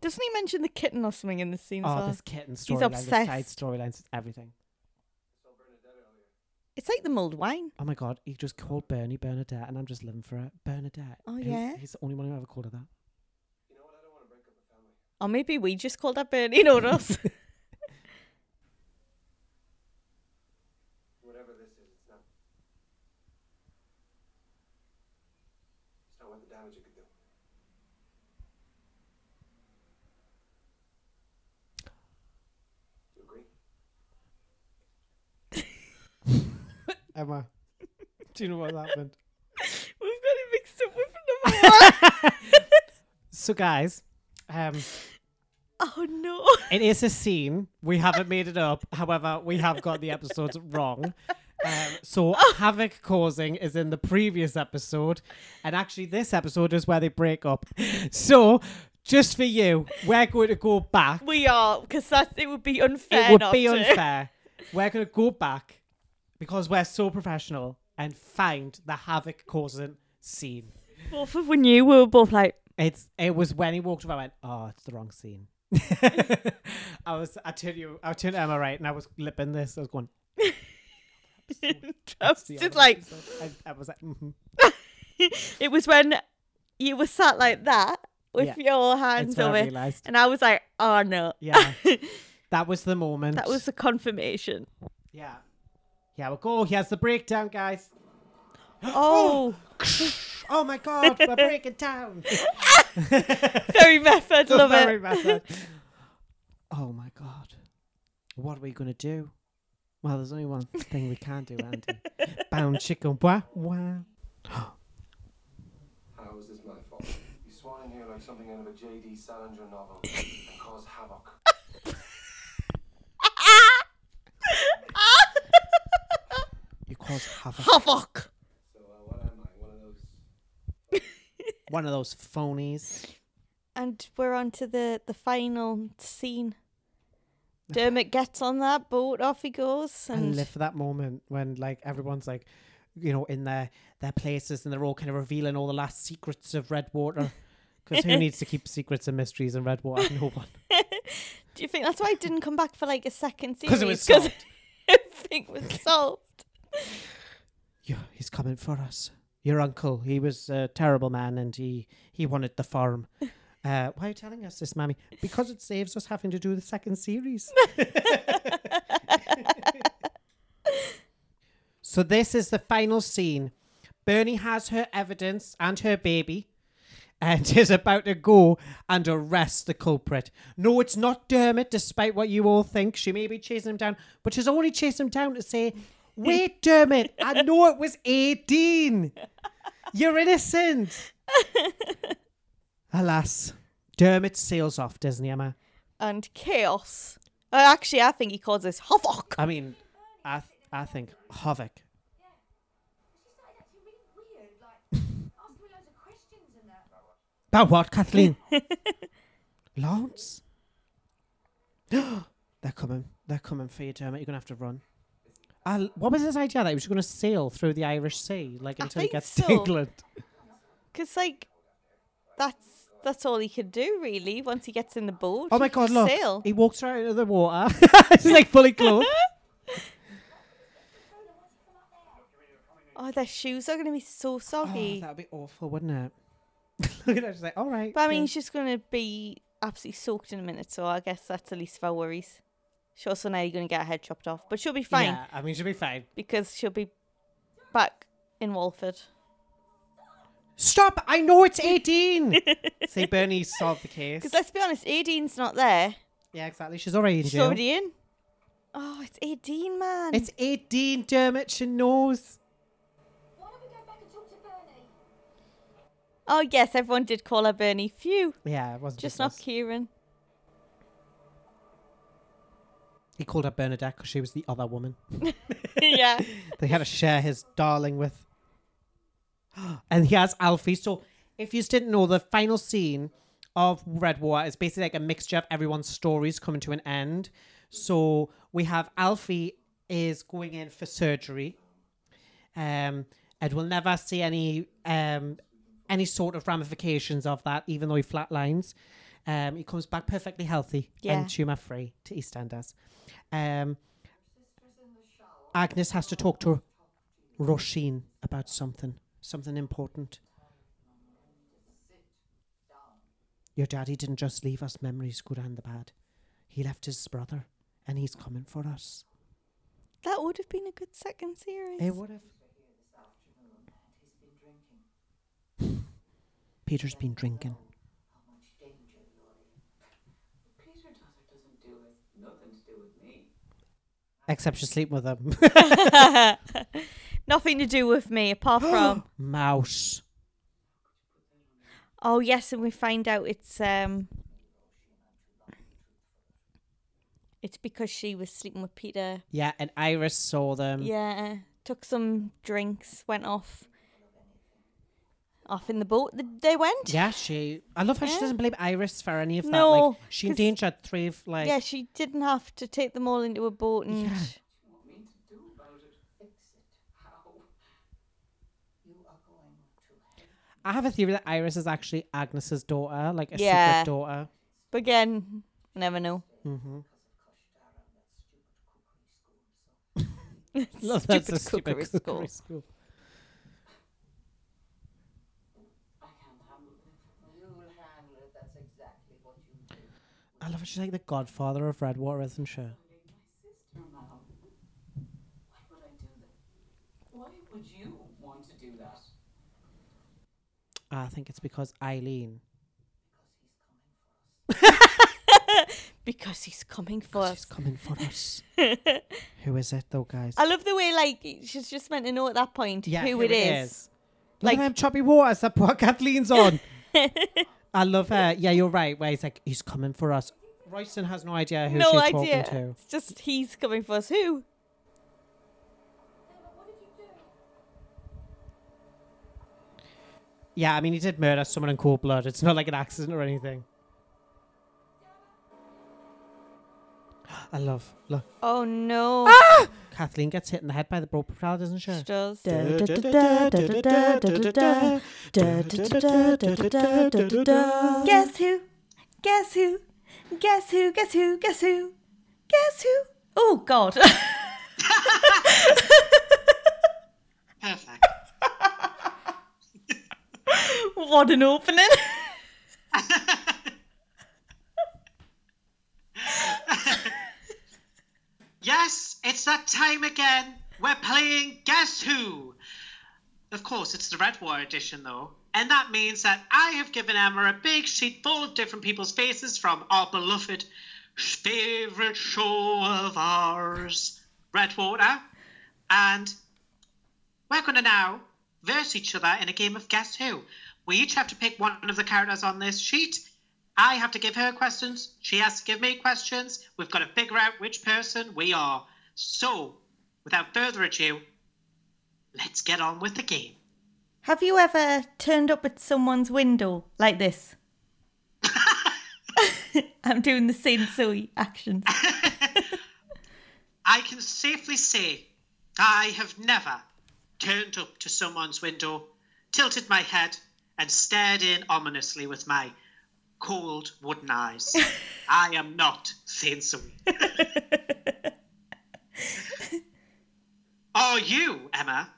Doesn't he mention the kitten or something in the scene Oh, well? this kitten storyline, the side obsessed. storylines, everything. It's like the mulled wine. Oh my god, he just called Bernie Bernadette, and I'm just living for it. Bernadette. Oh, yeah? He's the only one who ever called her that. Or maybe we just called that Bernie, not us. Whatever this is, it's not. It's not worth the damage it could do. You agree? Emma, do you know what happened? We've got it mixed up with number one. So, guys, um, oh no. it is a scene. We haven't made it up. However, we have got the episodes wrong. Um, so, havoc causing is in the previous episode, and actually, this episode is where they break up. So, just for you, we're going to go back. We are, because that it would be unfair. it would not be to. unfair. We're going to go back because we're so professional and find the havoc causing scene. Both of we knew we were both like, It's it was when he walked over. I went, oh, it's the wrong scene. I was. I turned you. I turned Emma right, and I was lipping this. I was going. Just like. I, I was like, mm-hmm. it was when you were sat like that with Yeah. your hands I over, and I was like, oh no. Yeah, that was the moment. that was the confirmation. Yeah. Yeah, we'll go. He has the breakdown, guys. Oh, Oh Oh my god, we're breaking down. very method. Love Very it. method. Oh my god. What are we gonna do? Well, there's only one thing we can do, Andy. Bound chicken. Wah, wah. How is this my fault? You swan in here like something out of a J.D. Salinger novel and cause havoc. You cause havoc. Havoc. So, uh, what am I? One of those. One of those phonies. And we're on to the, the final scene. Dermot gets on that boat, off he goes, And and live for that moment when like everyone's like, you know, in their their places and they're all kind of revealing all the last secrets of Redwater. Because who needs to keep secrets and mysteries in Redwater? No one. do you think that's why it didn't come back for like a second series? 'Cause it was solved. everything was solved. Yeah, he's coming for us. Your uncle, he was a terrible man and he, he wanted the farm. Uh, why are you telling us this, Mammy? Because it saves us having to do the second series. so this is the final scene. Bernie has her evidence and her baby and is about to go and arrest the culprit. No, it's not Dermot, despite what you all think. She may be chasing him down, but she's only chasing him down to say, Wait, Dermot, I know it was Aideen. You're innocent. Alas, Dermot sails off, doesn't he, Emma? And chaos. Uh, actually, I think he calls this havoc. I mean, I, th- I think havoc. She started acting really weird, like asking me loads of questions and that. About what, Kathleen? Lance? They're coming. They're coming for you, Dermot. You're going to have to run. I what was his idea that he was going to sail through the Irish Sea, like until he gets so. to England? Because, like, that's that's all he could do, really, once he gets in the boat. Oh my God! Look, Sail. he walks right into the water. He's like fully clothed. Oh, their shoes are going to be so Oh, soggy. that would be awful, wouldn't it? Look at her. She's like, all right. but I mean, yeah." he's just going to be absolutely soaked in a minute, so I guess that's the least of our worries. She's also nearly going to get her head chopped off, but she'll be fine Yeah, I mean, she'll be fine. because she'll be back in Walford. Stop! I know it's Aideen! Say, Bernie solved the case. Because let's be honest, Aideen's not there. Yeah, exactly. She's already in She's jail. already in. Oh, it's Aideen, man. It's Aideen, Dermot. She knows. Why don't we go back and talk to Bernie? Oh, yes, everyone did call her Bernie. Phew. Yeah, it wasn't Just just not us. Kieran. He called her Bernadette because she was the other woman. yeah. they had to share his darling with. And he has Alfie. So, if you didn't know, the final scene of Redwater is basically like a mixture of everyone's stories coming to an end. So we have Alfie is going in for surgery. Um, and we'll never see any um any sort of ramifications of that, even though he flatlines. Um, he comes back perfectly healthy Yeah. and tumor free to EastEnders. Um, Agnes has to talk to Roisin about something, something important. Your daddy didn't just leave us memories, good and the bad. He left his brother, and he's coming for us. That would have been a good second series. Hey, what if Peter's been drinking? Peter does or doesn't do it. Nothing to do with me. Except she's sleeping with him. Nothing to do with me apart from. Mouse. Oh yes, and we find out it's um. It's because she was sleeping with Peter. Yeah, and Iris saw them. Yeah, took some drinks, went off. Off in the boat. th- They went. Yeah, she. I love how she doesn't blame Iris for any of that. No, like, she endangered three of like. Yeah, she didn't have to take them all into a boat and. Yeah. want me to do about it? Fix it. How? You are going to hell. I have a theory that Iris is actually Agnes's daughter, like a Yeah. secret daughter. But again, never know. Mm-hmm. Love that's a stupid cookery school. school. I can't handle it. You'll handle it. That's exactly what you do. I love it. She's like the godfather of Redwater, isn't she? My sister, Mal. Why would I do that? Why would you want to do that? I think it's because Eileen. Because he's coming for us. She's us. coming for us. Who is it though, guys? I love the way, like, she's just meant to know at that point Yeah, who who it it is. is. Look Like- at them choppy waters that poor Kathleen's on. I love her. Yeah, you're right. Where he's like, he's coming for us. Royston has no idea who no she's idea. talking to. No idea. It's just he's coming for us. Who? Yeah, I mean, he did murder someone in cold blood. It's not like an accident or anything. I love, look. Oh no. Kathleen gets hit in the head by the rope propeller, doesn't she? She does. Guess who? Guess who? Guess who? Guess who? Guess who? Guess who? Oh God. Perfect. what an opening. Yes, it's that time again. We're playing Guess Who. Of course, it's the Redwater edition, though. And that means that I have given Emma a big sheet full of different people's faces from our beloved favourite show of ours, Redwater. And we're going to now verse each other in a game of Guess Who. We each have to pick one of the characters on this sheet. I have to give her questions. She has to give me questions. We've got to figure out which person we are. So, without further ado, let's get on with the game. Have you ever turned up at someone's window like this? I'm doing the sensui actions. I can safely say I have never turned up to someone's window, tilted my head, and stared in ominously with my cold wooden eyes. I am not Sainsbury. Are you, Emma,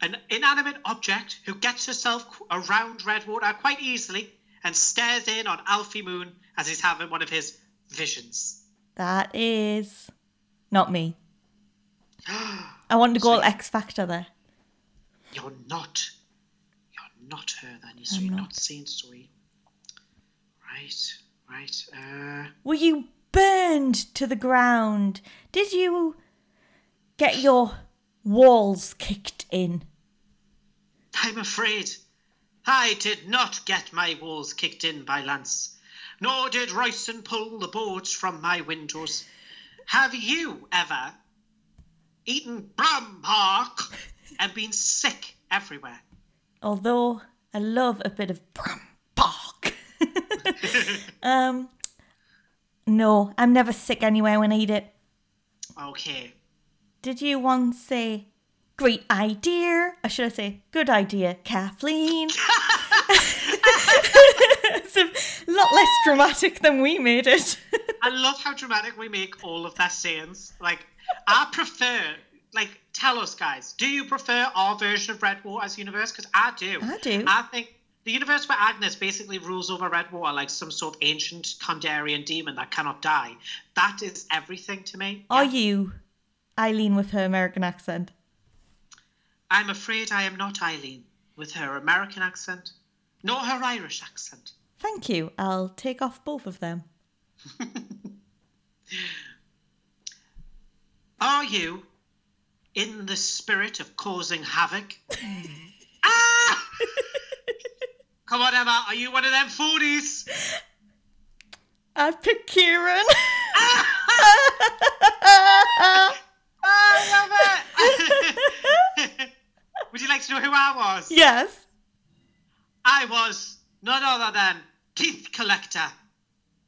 an inanimate object who gets herself around Redwater quite easily and stares in on Alfie Moon as he's having one of his visions? That is not me. I wanted to go all X Factor there. You're not. Not her then, so you're not Saint Story. Right, right. Uh, Were you burned to the ground? Did you get your walls kicked in? I'm afraid I did not get my walls kicked in by Lance. nor did Royston pull the boards from my windows. Have you ever eaten Brum and been sick everywhere? Although I love a bit of brum bark. um, no, I'm never sick anywhere when I eat it. Okay. Did you once say, great idea? Or should I say, good idea, Kathleen? it's a lot less dramatic than we made it. I love how dramatic we make all of that sayings. Like, I prefer, like, tell us, guys, do you prefer our version of Redwater's universe? Because I do. I do. I think the universe where Agnes basically rules over Redwater like some sort of ancient Kandarian demon that cannot die. That is everything to me. Are Yeah. you Eileen with her American accent? I'm afraid I am not Eileen with her American accent, nor her Irish accent. Thank you. I'll take off both of them. Are you in the spirit of causing havoc? ah! Come on, Emma. Are you one of them foodies? I'd pick Kieran. I love it. Would you like to know who I was? yes. I was none other than teeth collector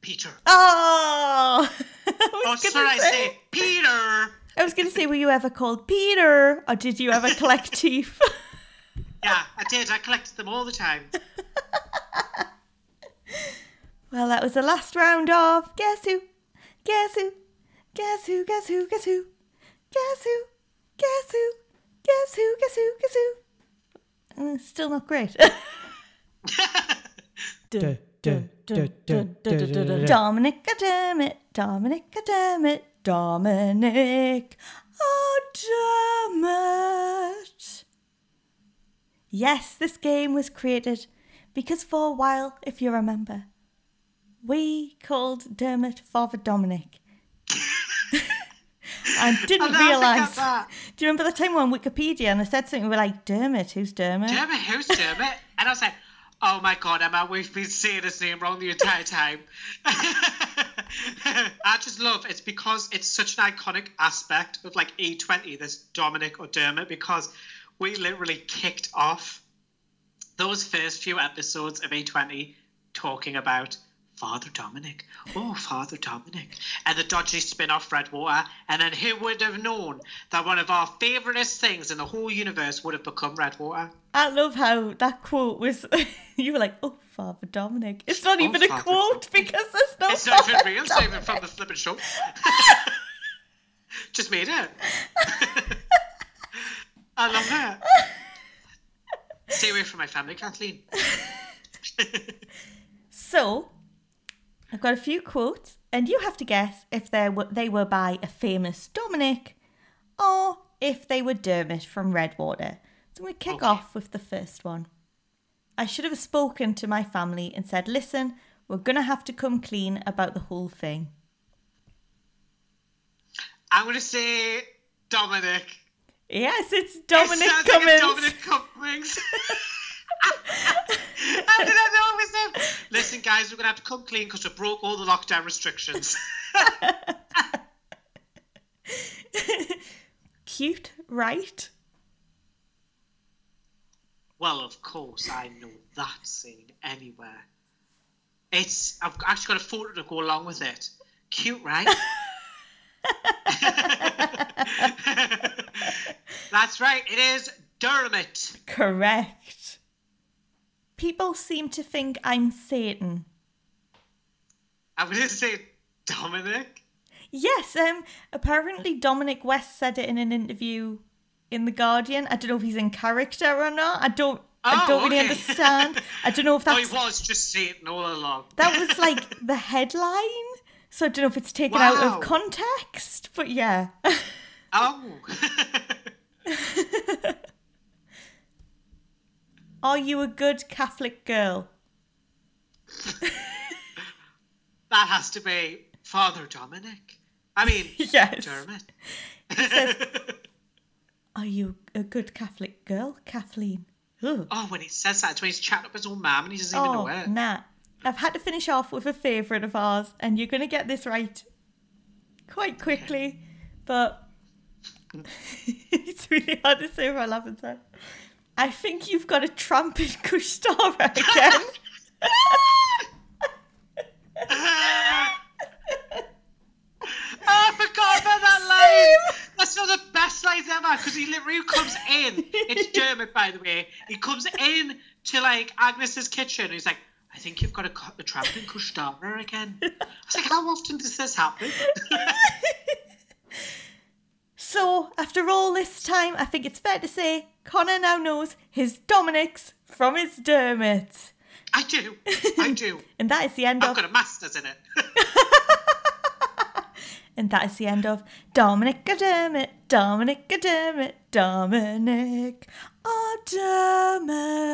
Peter. Oh. I Or should I say Peter? I was going to say, were you ever called Peter, or did you ever collect teeth? Yeah, I did. I collected them all the time. well, that was the last round of Guess Who? Guess Who? Guess Who? Guess Who? Guess Who? Guess Who? Guess Who? Guess Who? Guess Who? Guess Who? Uh, still not great. Dominic, damn it, Dominic, damn it, Dominic, oh it. Yes, this game was created because for a while, if you remember, we called Dermot Father Dominic. I didn't forget realise. Do you remember the time on Wikipedia and I said something, we were like, Dermot, who's Dermot? Dermot, who's Dermot? And I was like, oh my god, Emma, we've been saying his name wrong the entire time. I just love it's because it's such an iconic aspect of like E20, this Dominic or Dermot, because we literally kicked off those first few episodes of E20 talking about Father Dominic. Oh, Father Dominic. And the dodgy spin off Redwater. And then who would have known that one of our favouriteest things in the whole universe would have become Redwater? I love how that quote was. you were like, "Oh, Father Dominic." It's not Oh, even a Father quote because there's no. It's not even real, it's Dominic. not even from the flippin' show. Just made it. I love it. Stay away from my family, Kathleen. So, I've got a few quotes, and you have to guess if they were they were by a famous Dominic, or if they were Dermot from Redwater. So we kick Okay. off with the first one. I should have spoken to my family and said, "Listen, we're gonna have to come clean about the whole thing." I'm going to say Dominic. Yes, it's Dominic sounds Cummings. like Dominic Cummings. How did I know it was him? Listen, guys, we're going to have to come clean because we broke all the lockdown restrictions. Cute, right? Well, of course, I know that scene anywhere. It's I've actually got a photo to go along with it. Cute, right? That's right. It is Dermot. Correct. People seem to think I'm Satan. I'm going to say Dominic. Yes, um, apparently Dominic West said it in an interview in The Guardian. I don't know if he's in character or not. I don't I Oh, don't really understand. I don't know if Oh, he that's was just Satan all along. that was like the headline. So I don't know if it's taken out of context, but yeah. Oh. Are you a good Catholic girl? that has to be Father Dominic. I mean, Yes. Dermot. Are you a good Catholic girl, Kathleen? Oh, when he says that, it's when he's chatting up his own mum and he doesn't even Oh, know it. nah. I've had to finish off with a favourite of ours, and you're going to get this right quite quickly, but it's really hard to say without laughing. So. I think you've got a trumpet Kushtara again. Oh, I forgot about that line. That's one of the best lines ever because he literally comes in. It's Dermot, by the way. He comes in to like Agnes's kitchen. And he's like, "I think you've got a, a tramp in Kushtara again." I was like, "How often does this happen?" So, after all this time, I think it's fair to say Connor now knows his Dominic's from his Dermot. I do. I do. And that is the end of I've got a master's in it. and that is the end of Dominic a Dermot, Dominic a Dermot, Dominic a Dermot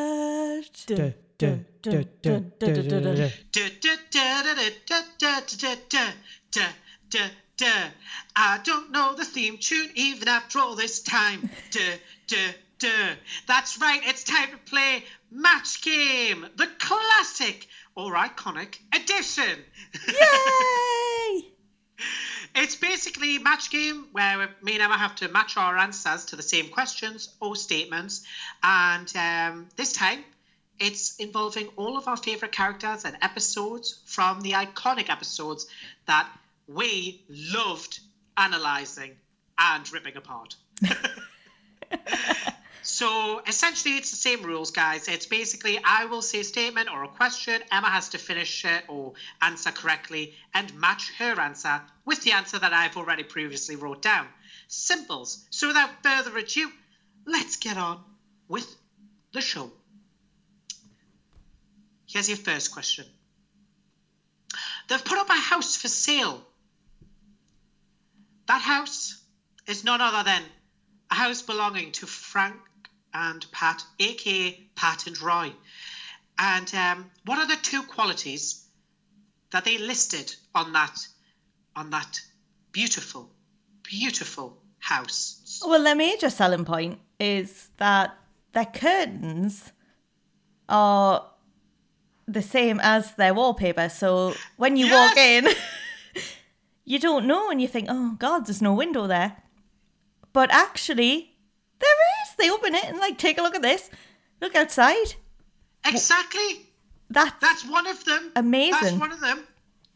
duh. I don't know the theme tune even after all this time. Duh, duh, duh. That's right, it's time to play Match Game, the classic or iconic edition. Yay! it's basically match game where me and Emma have to match our answers to the same questions or statements. And um, this time, it's involving all of our favourite characters and episodes from the iconic episodes that we loved analyzing and ripping apart. So essentially, it's the same rules, guys. It's basically I will say a statement or a question. Emma has to finish it or answer correctly and match her answer with the answer that I've already previously wrote down. Simples. So without further ado, let's get on with the show. Here's your first question. They've put up a house for sale. That house is none other than a house belonging to Frank and Pat, aka Pat and Roy. And um, what are the two qualities that they listed on that on that beautiful, beautiful house? Well, their major selling point is that their curtains are the same as their wallpaper. So when you walk in, you don't know and you think, oh, God, there's no window there. But actually, there is. They open it and, like, take a look at this. Look outside. Exactly. That's, That's one of them. Amazing. That's one of them.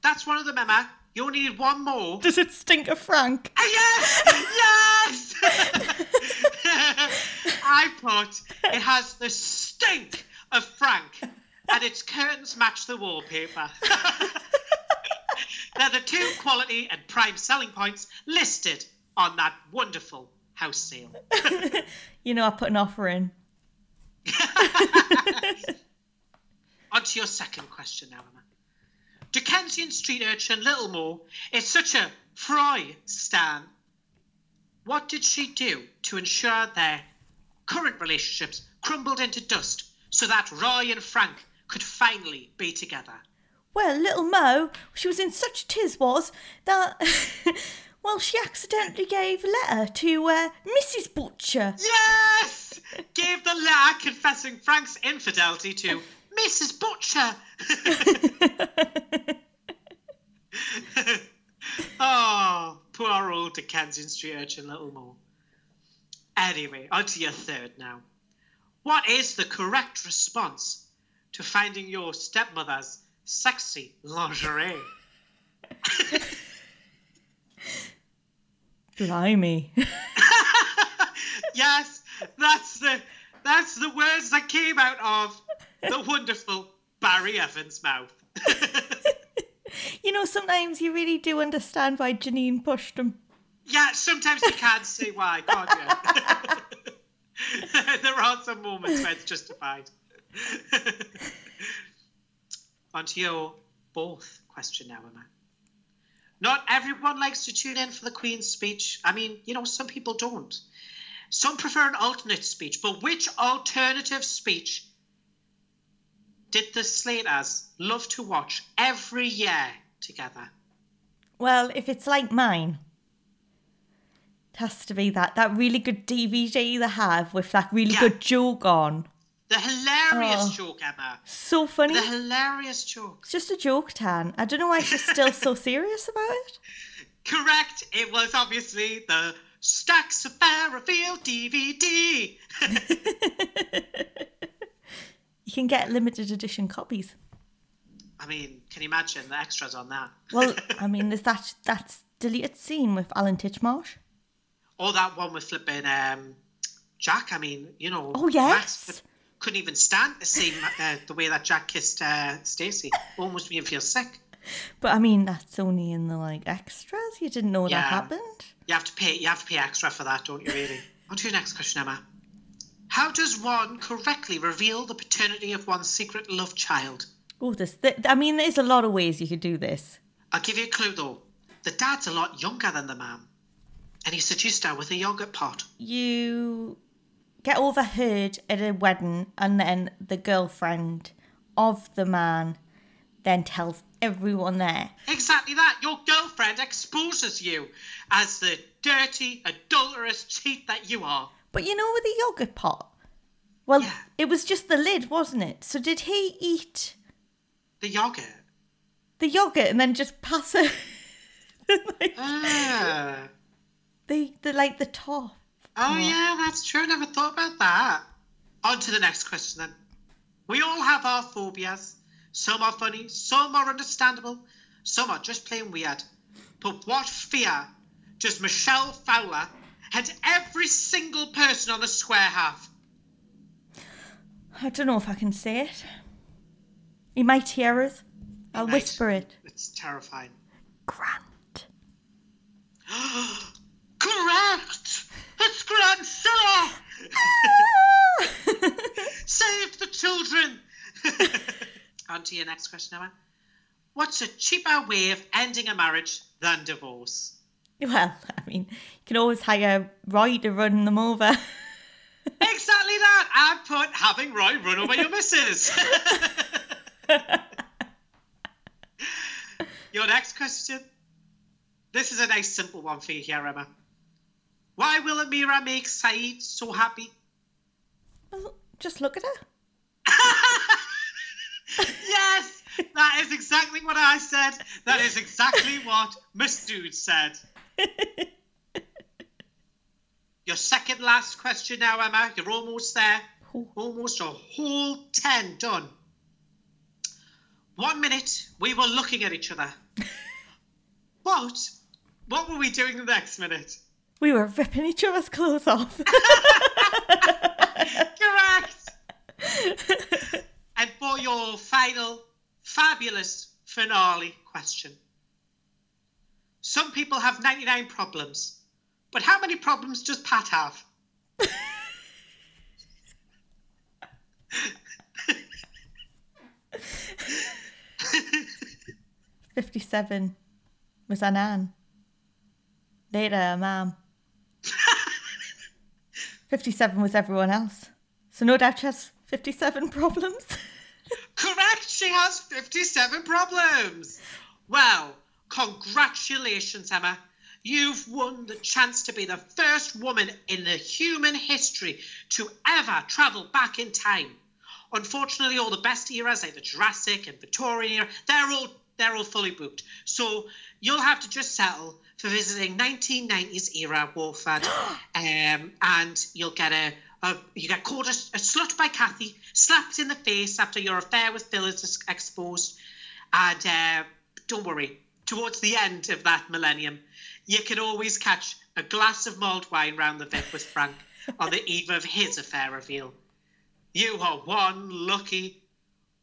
That's one of them, Emma. You only need one more. Does it stink of Frank? Ah, Yes! Yes! I put it has the stink of Frank and its curtains match the wallpaper. They're the two quality and prime selling points listed on that wonderful house sale. You know, I put an offer in. On to your second question now, Emma. Dickensian street urchin Little Mo is such a Fry stan. What did she do to ensure their current relationships crumbled into dust so that Roy and Frank could finally be together? Well, little Mo, she was in such a tiswas that, well, she accidentally gave a letter to uh, Mrs. Butcher. Yes! Gave the letter confessing Frank's infidelity to Mrs. Butcher. oh, poor old Dickensian Street urchin little Mo. Anyway, on to your third now. What is the correct response to finding your stepmother's sexy lingerie? Blimey. yes, that's the that's the words that came out of the wonderful Barry Evans' mouth. you know, sometimes you really do understand why Janine pushed him. yeah, sometimes you can't see why, can't you? there are some moments where it's justified. On to your fourth question now, Emma. Not everyone likes to tune in for the Queen's speech. I mean, you know, some people don't. Some prefer an alternate speech, but which alternative speech did the Slaters love to watch every year together? Well, if it's like mine, it has to be that that really good DVD they have with that really Yeah. good joke on. The hilarious Oh. joke, Emma. So funny. The hilarious joke. It's just a joke, Tan. I don't know why she's still so serious about it. Correct. It was obviously the Stacks of Fairfield DVD. You can get limited edition copies. I mean, can you imagine the extras on that? Well, I mean, there's that that deleted scene with Alan Titchmarsh. Or that one with flipping um, Jack. I mean, you know. Oh, Max yes. could- couldn't even stand to see uh, the way that Jack kissed uh, Stacey. Almost made him feel sick. But I mean, that's only in the like extras. You didn't know Yeah. that happened. You have to pay. You have to pay extra for that, don't you? Really. On to your next question, Emma. How does one correctly reveal the paternity of one's secret love child? Oh, this. Th- I mean, there's a lot of ways you could do this. I'll give you a clue though. The dad's a lot younger than the mum, and he seduced her with a yogurt pot. You get overheard at a wedding, and then the girlfriend of the man then tells everyone there. Exactly that. Your girlfriend exposes you as the dirty, adulterous cheat that you are. But you know, with the yogurt pot. Well, Yeah. it was just the lid, wasn't it? So did he eat The yogurt. the yogurt and then just pass it? like, Ah. the, the like the top. Oh yeah, that's true. Never thought about that. On to the next question then. We all have our phobias. Some are funny, some are understandable, some are just plain weird. But what fear does Michelle Fowler and every single person on the square have? I don't know if I can say it. He might hear us. I'll whisper it. It's terrifying. Grant. Correct! It's Grandson! Save the children! On to your next question, Emma. What's a cheaper way of ending a marriage than divorce? Well, I mean, you can always hire Roy to run them over. Exactly that! I put having Roy run over your missus. your next question. This is a nice simple one for you here, Emma. Why will Amira make Syed so happy? Well, Just look at her. yes, that is exactly what I said. That is exactly what Miss Dude said. Your second last question now, Emma. You're almost there. Almost a whole 10 done. One minute, we were looking at each other. What? What were we doing the next minute? We were ripping each other's clothes off. Correct. and for your final, fabulous finale question. Some people have 99 problems, but how many problems does Pat have? 57 was her nan. Later, mum. 57 was everyone else. So no doubt she has 57 problems. Correct, she has 57 problems. Well, congratulations, Emma. You've won the chance to be the first woman in the human history to ever travel back in time. Unfortunately, all the best eras, like the Jurassic and Victorian era, they're all they're all fully booked. So you'll have to just settle for visiting 1990s era Walford, um, and you'll get a, a you get called a, a slut by Kathy, slapped in the face after your affair with Phil is exposed, and uh, don't worry. Towards the end of that millennium, you can always catch a glass of mulled wine round the Vic with Frank on the eve of his affair reveal. You are one lucky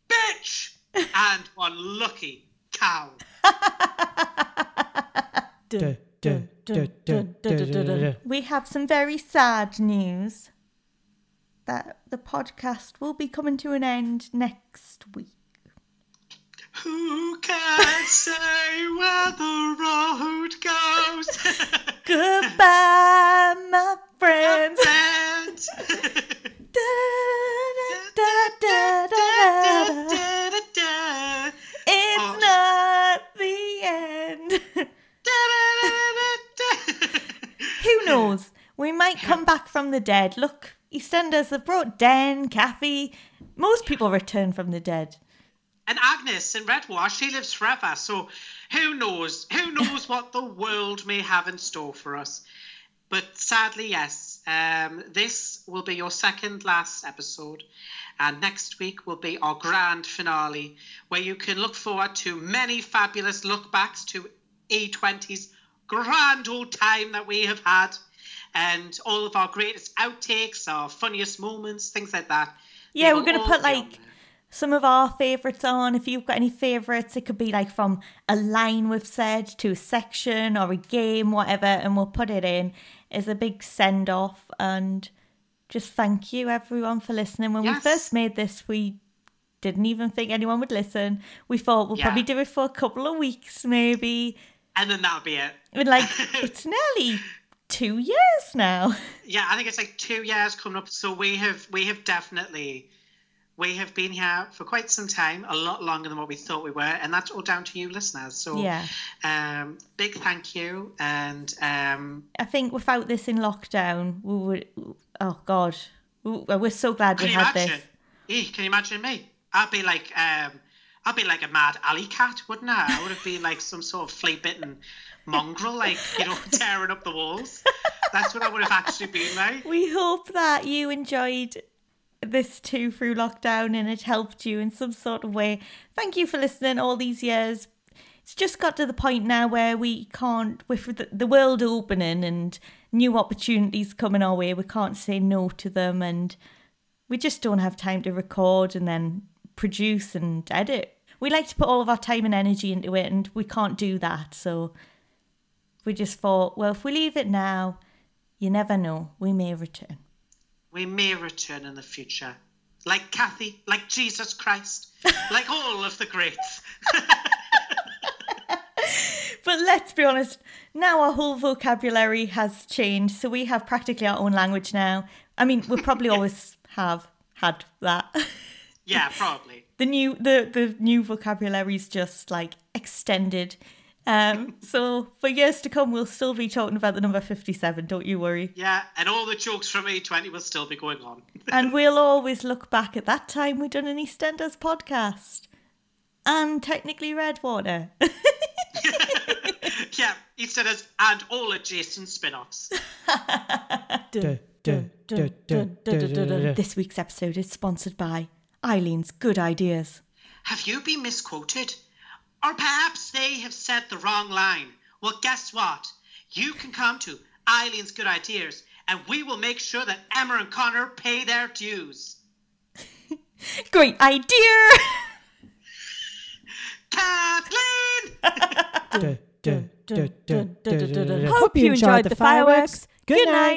bitch and one lucky cow. We have some very sad news that the podcast will be coming to an end next week. Who can say where the road goes? Goodbye, my friends. Friends. Da, da, da, da, da, da. Who knows? We might come back from the dead. Look, EastEnders have brought Den, Kathy. Most people return from the dead. And Agnes in Redwater, she lives forever. So who knows? Who knows what the world may have in store for us? But sadly, yes, um, this will be your second last episode. And next week will be our grand finale, where you can look forward to many fabulous lookbacks to E20's grand old time that we have had, and all of our greatest outtakes, our funniest moments, things like that. Yeah, we're going to put like some of our favourites on. If you've got any favourites, it could be like from a line we've said to a section or a game, whatever, and we'll put it in as a big send off. And just thank you everyone for listening. When we first made this, we didn't even think anyone would listen. We thought we'll Yeah. probably do it for a couple of weeks, maybe. And then that'll be it. But like, it's nearly two years now. Yeah, I think it's like two years coming up. So we have we have definitely we have been here for quite some time, a lot longer than what we thought we were, and that's all down to you listeners. So Yeah. um, big thank you, and um, I think without this in lockdown, we would. Oh God, we- we're so glad we had imagine? this. Can you imagine me? I'd be like um, I'd be like a mad alley cat, wouldn't I? I would have been like some sort of flea bitten mongrel, like you know, tearing up the walls. That's what I would have actually been like. We hope that you enjoyed this too through lockdown and it helped you in some sort of way. Thank you for listening all these years. It's just got to the point now where we can't, with the, world opening and new opportunities coming our way, we can't say no to them and we just don't have time to record and then produce and edit. We like to put all of our time and energy into it and we can't do that. So we just thought, well, if we leave it now, you never know, we may return. We may return in the future. Like Kathy, like Jesus Christ, like all of the greats. But let's be honest, now our whole vocabulary has changed, so we have practically our own language now. I mean, we probably always have had that. Yeah, probably. the new the the new vocabulary's just like extended. Um, so for years to come, we'll still be talking about the number fifty-seven. Don't you worry. Yeah, and all the jokes from E20 will still be going on. and we'll always look back at that time we done an EastEnders podcast, and technically Redwater. yeah, EastEnders and all adjacent spin offs. Duh, duh, duh, duh, duh, duh, duh, duh. This week's episode is sponsored by Eileen's Good Ideas. Have you been misquoted? Or perhaps they have said the wrong line? Well, guess what? You can come to Eileen's Good Ideas and we will make sure that Emma and Connor pay their dues. Great idea! Kathleen! Hope you enjoyed the fireworks. Good night.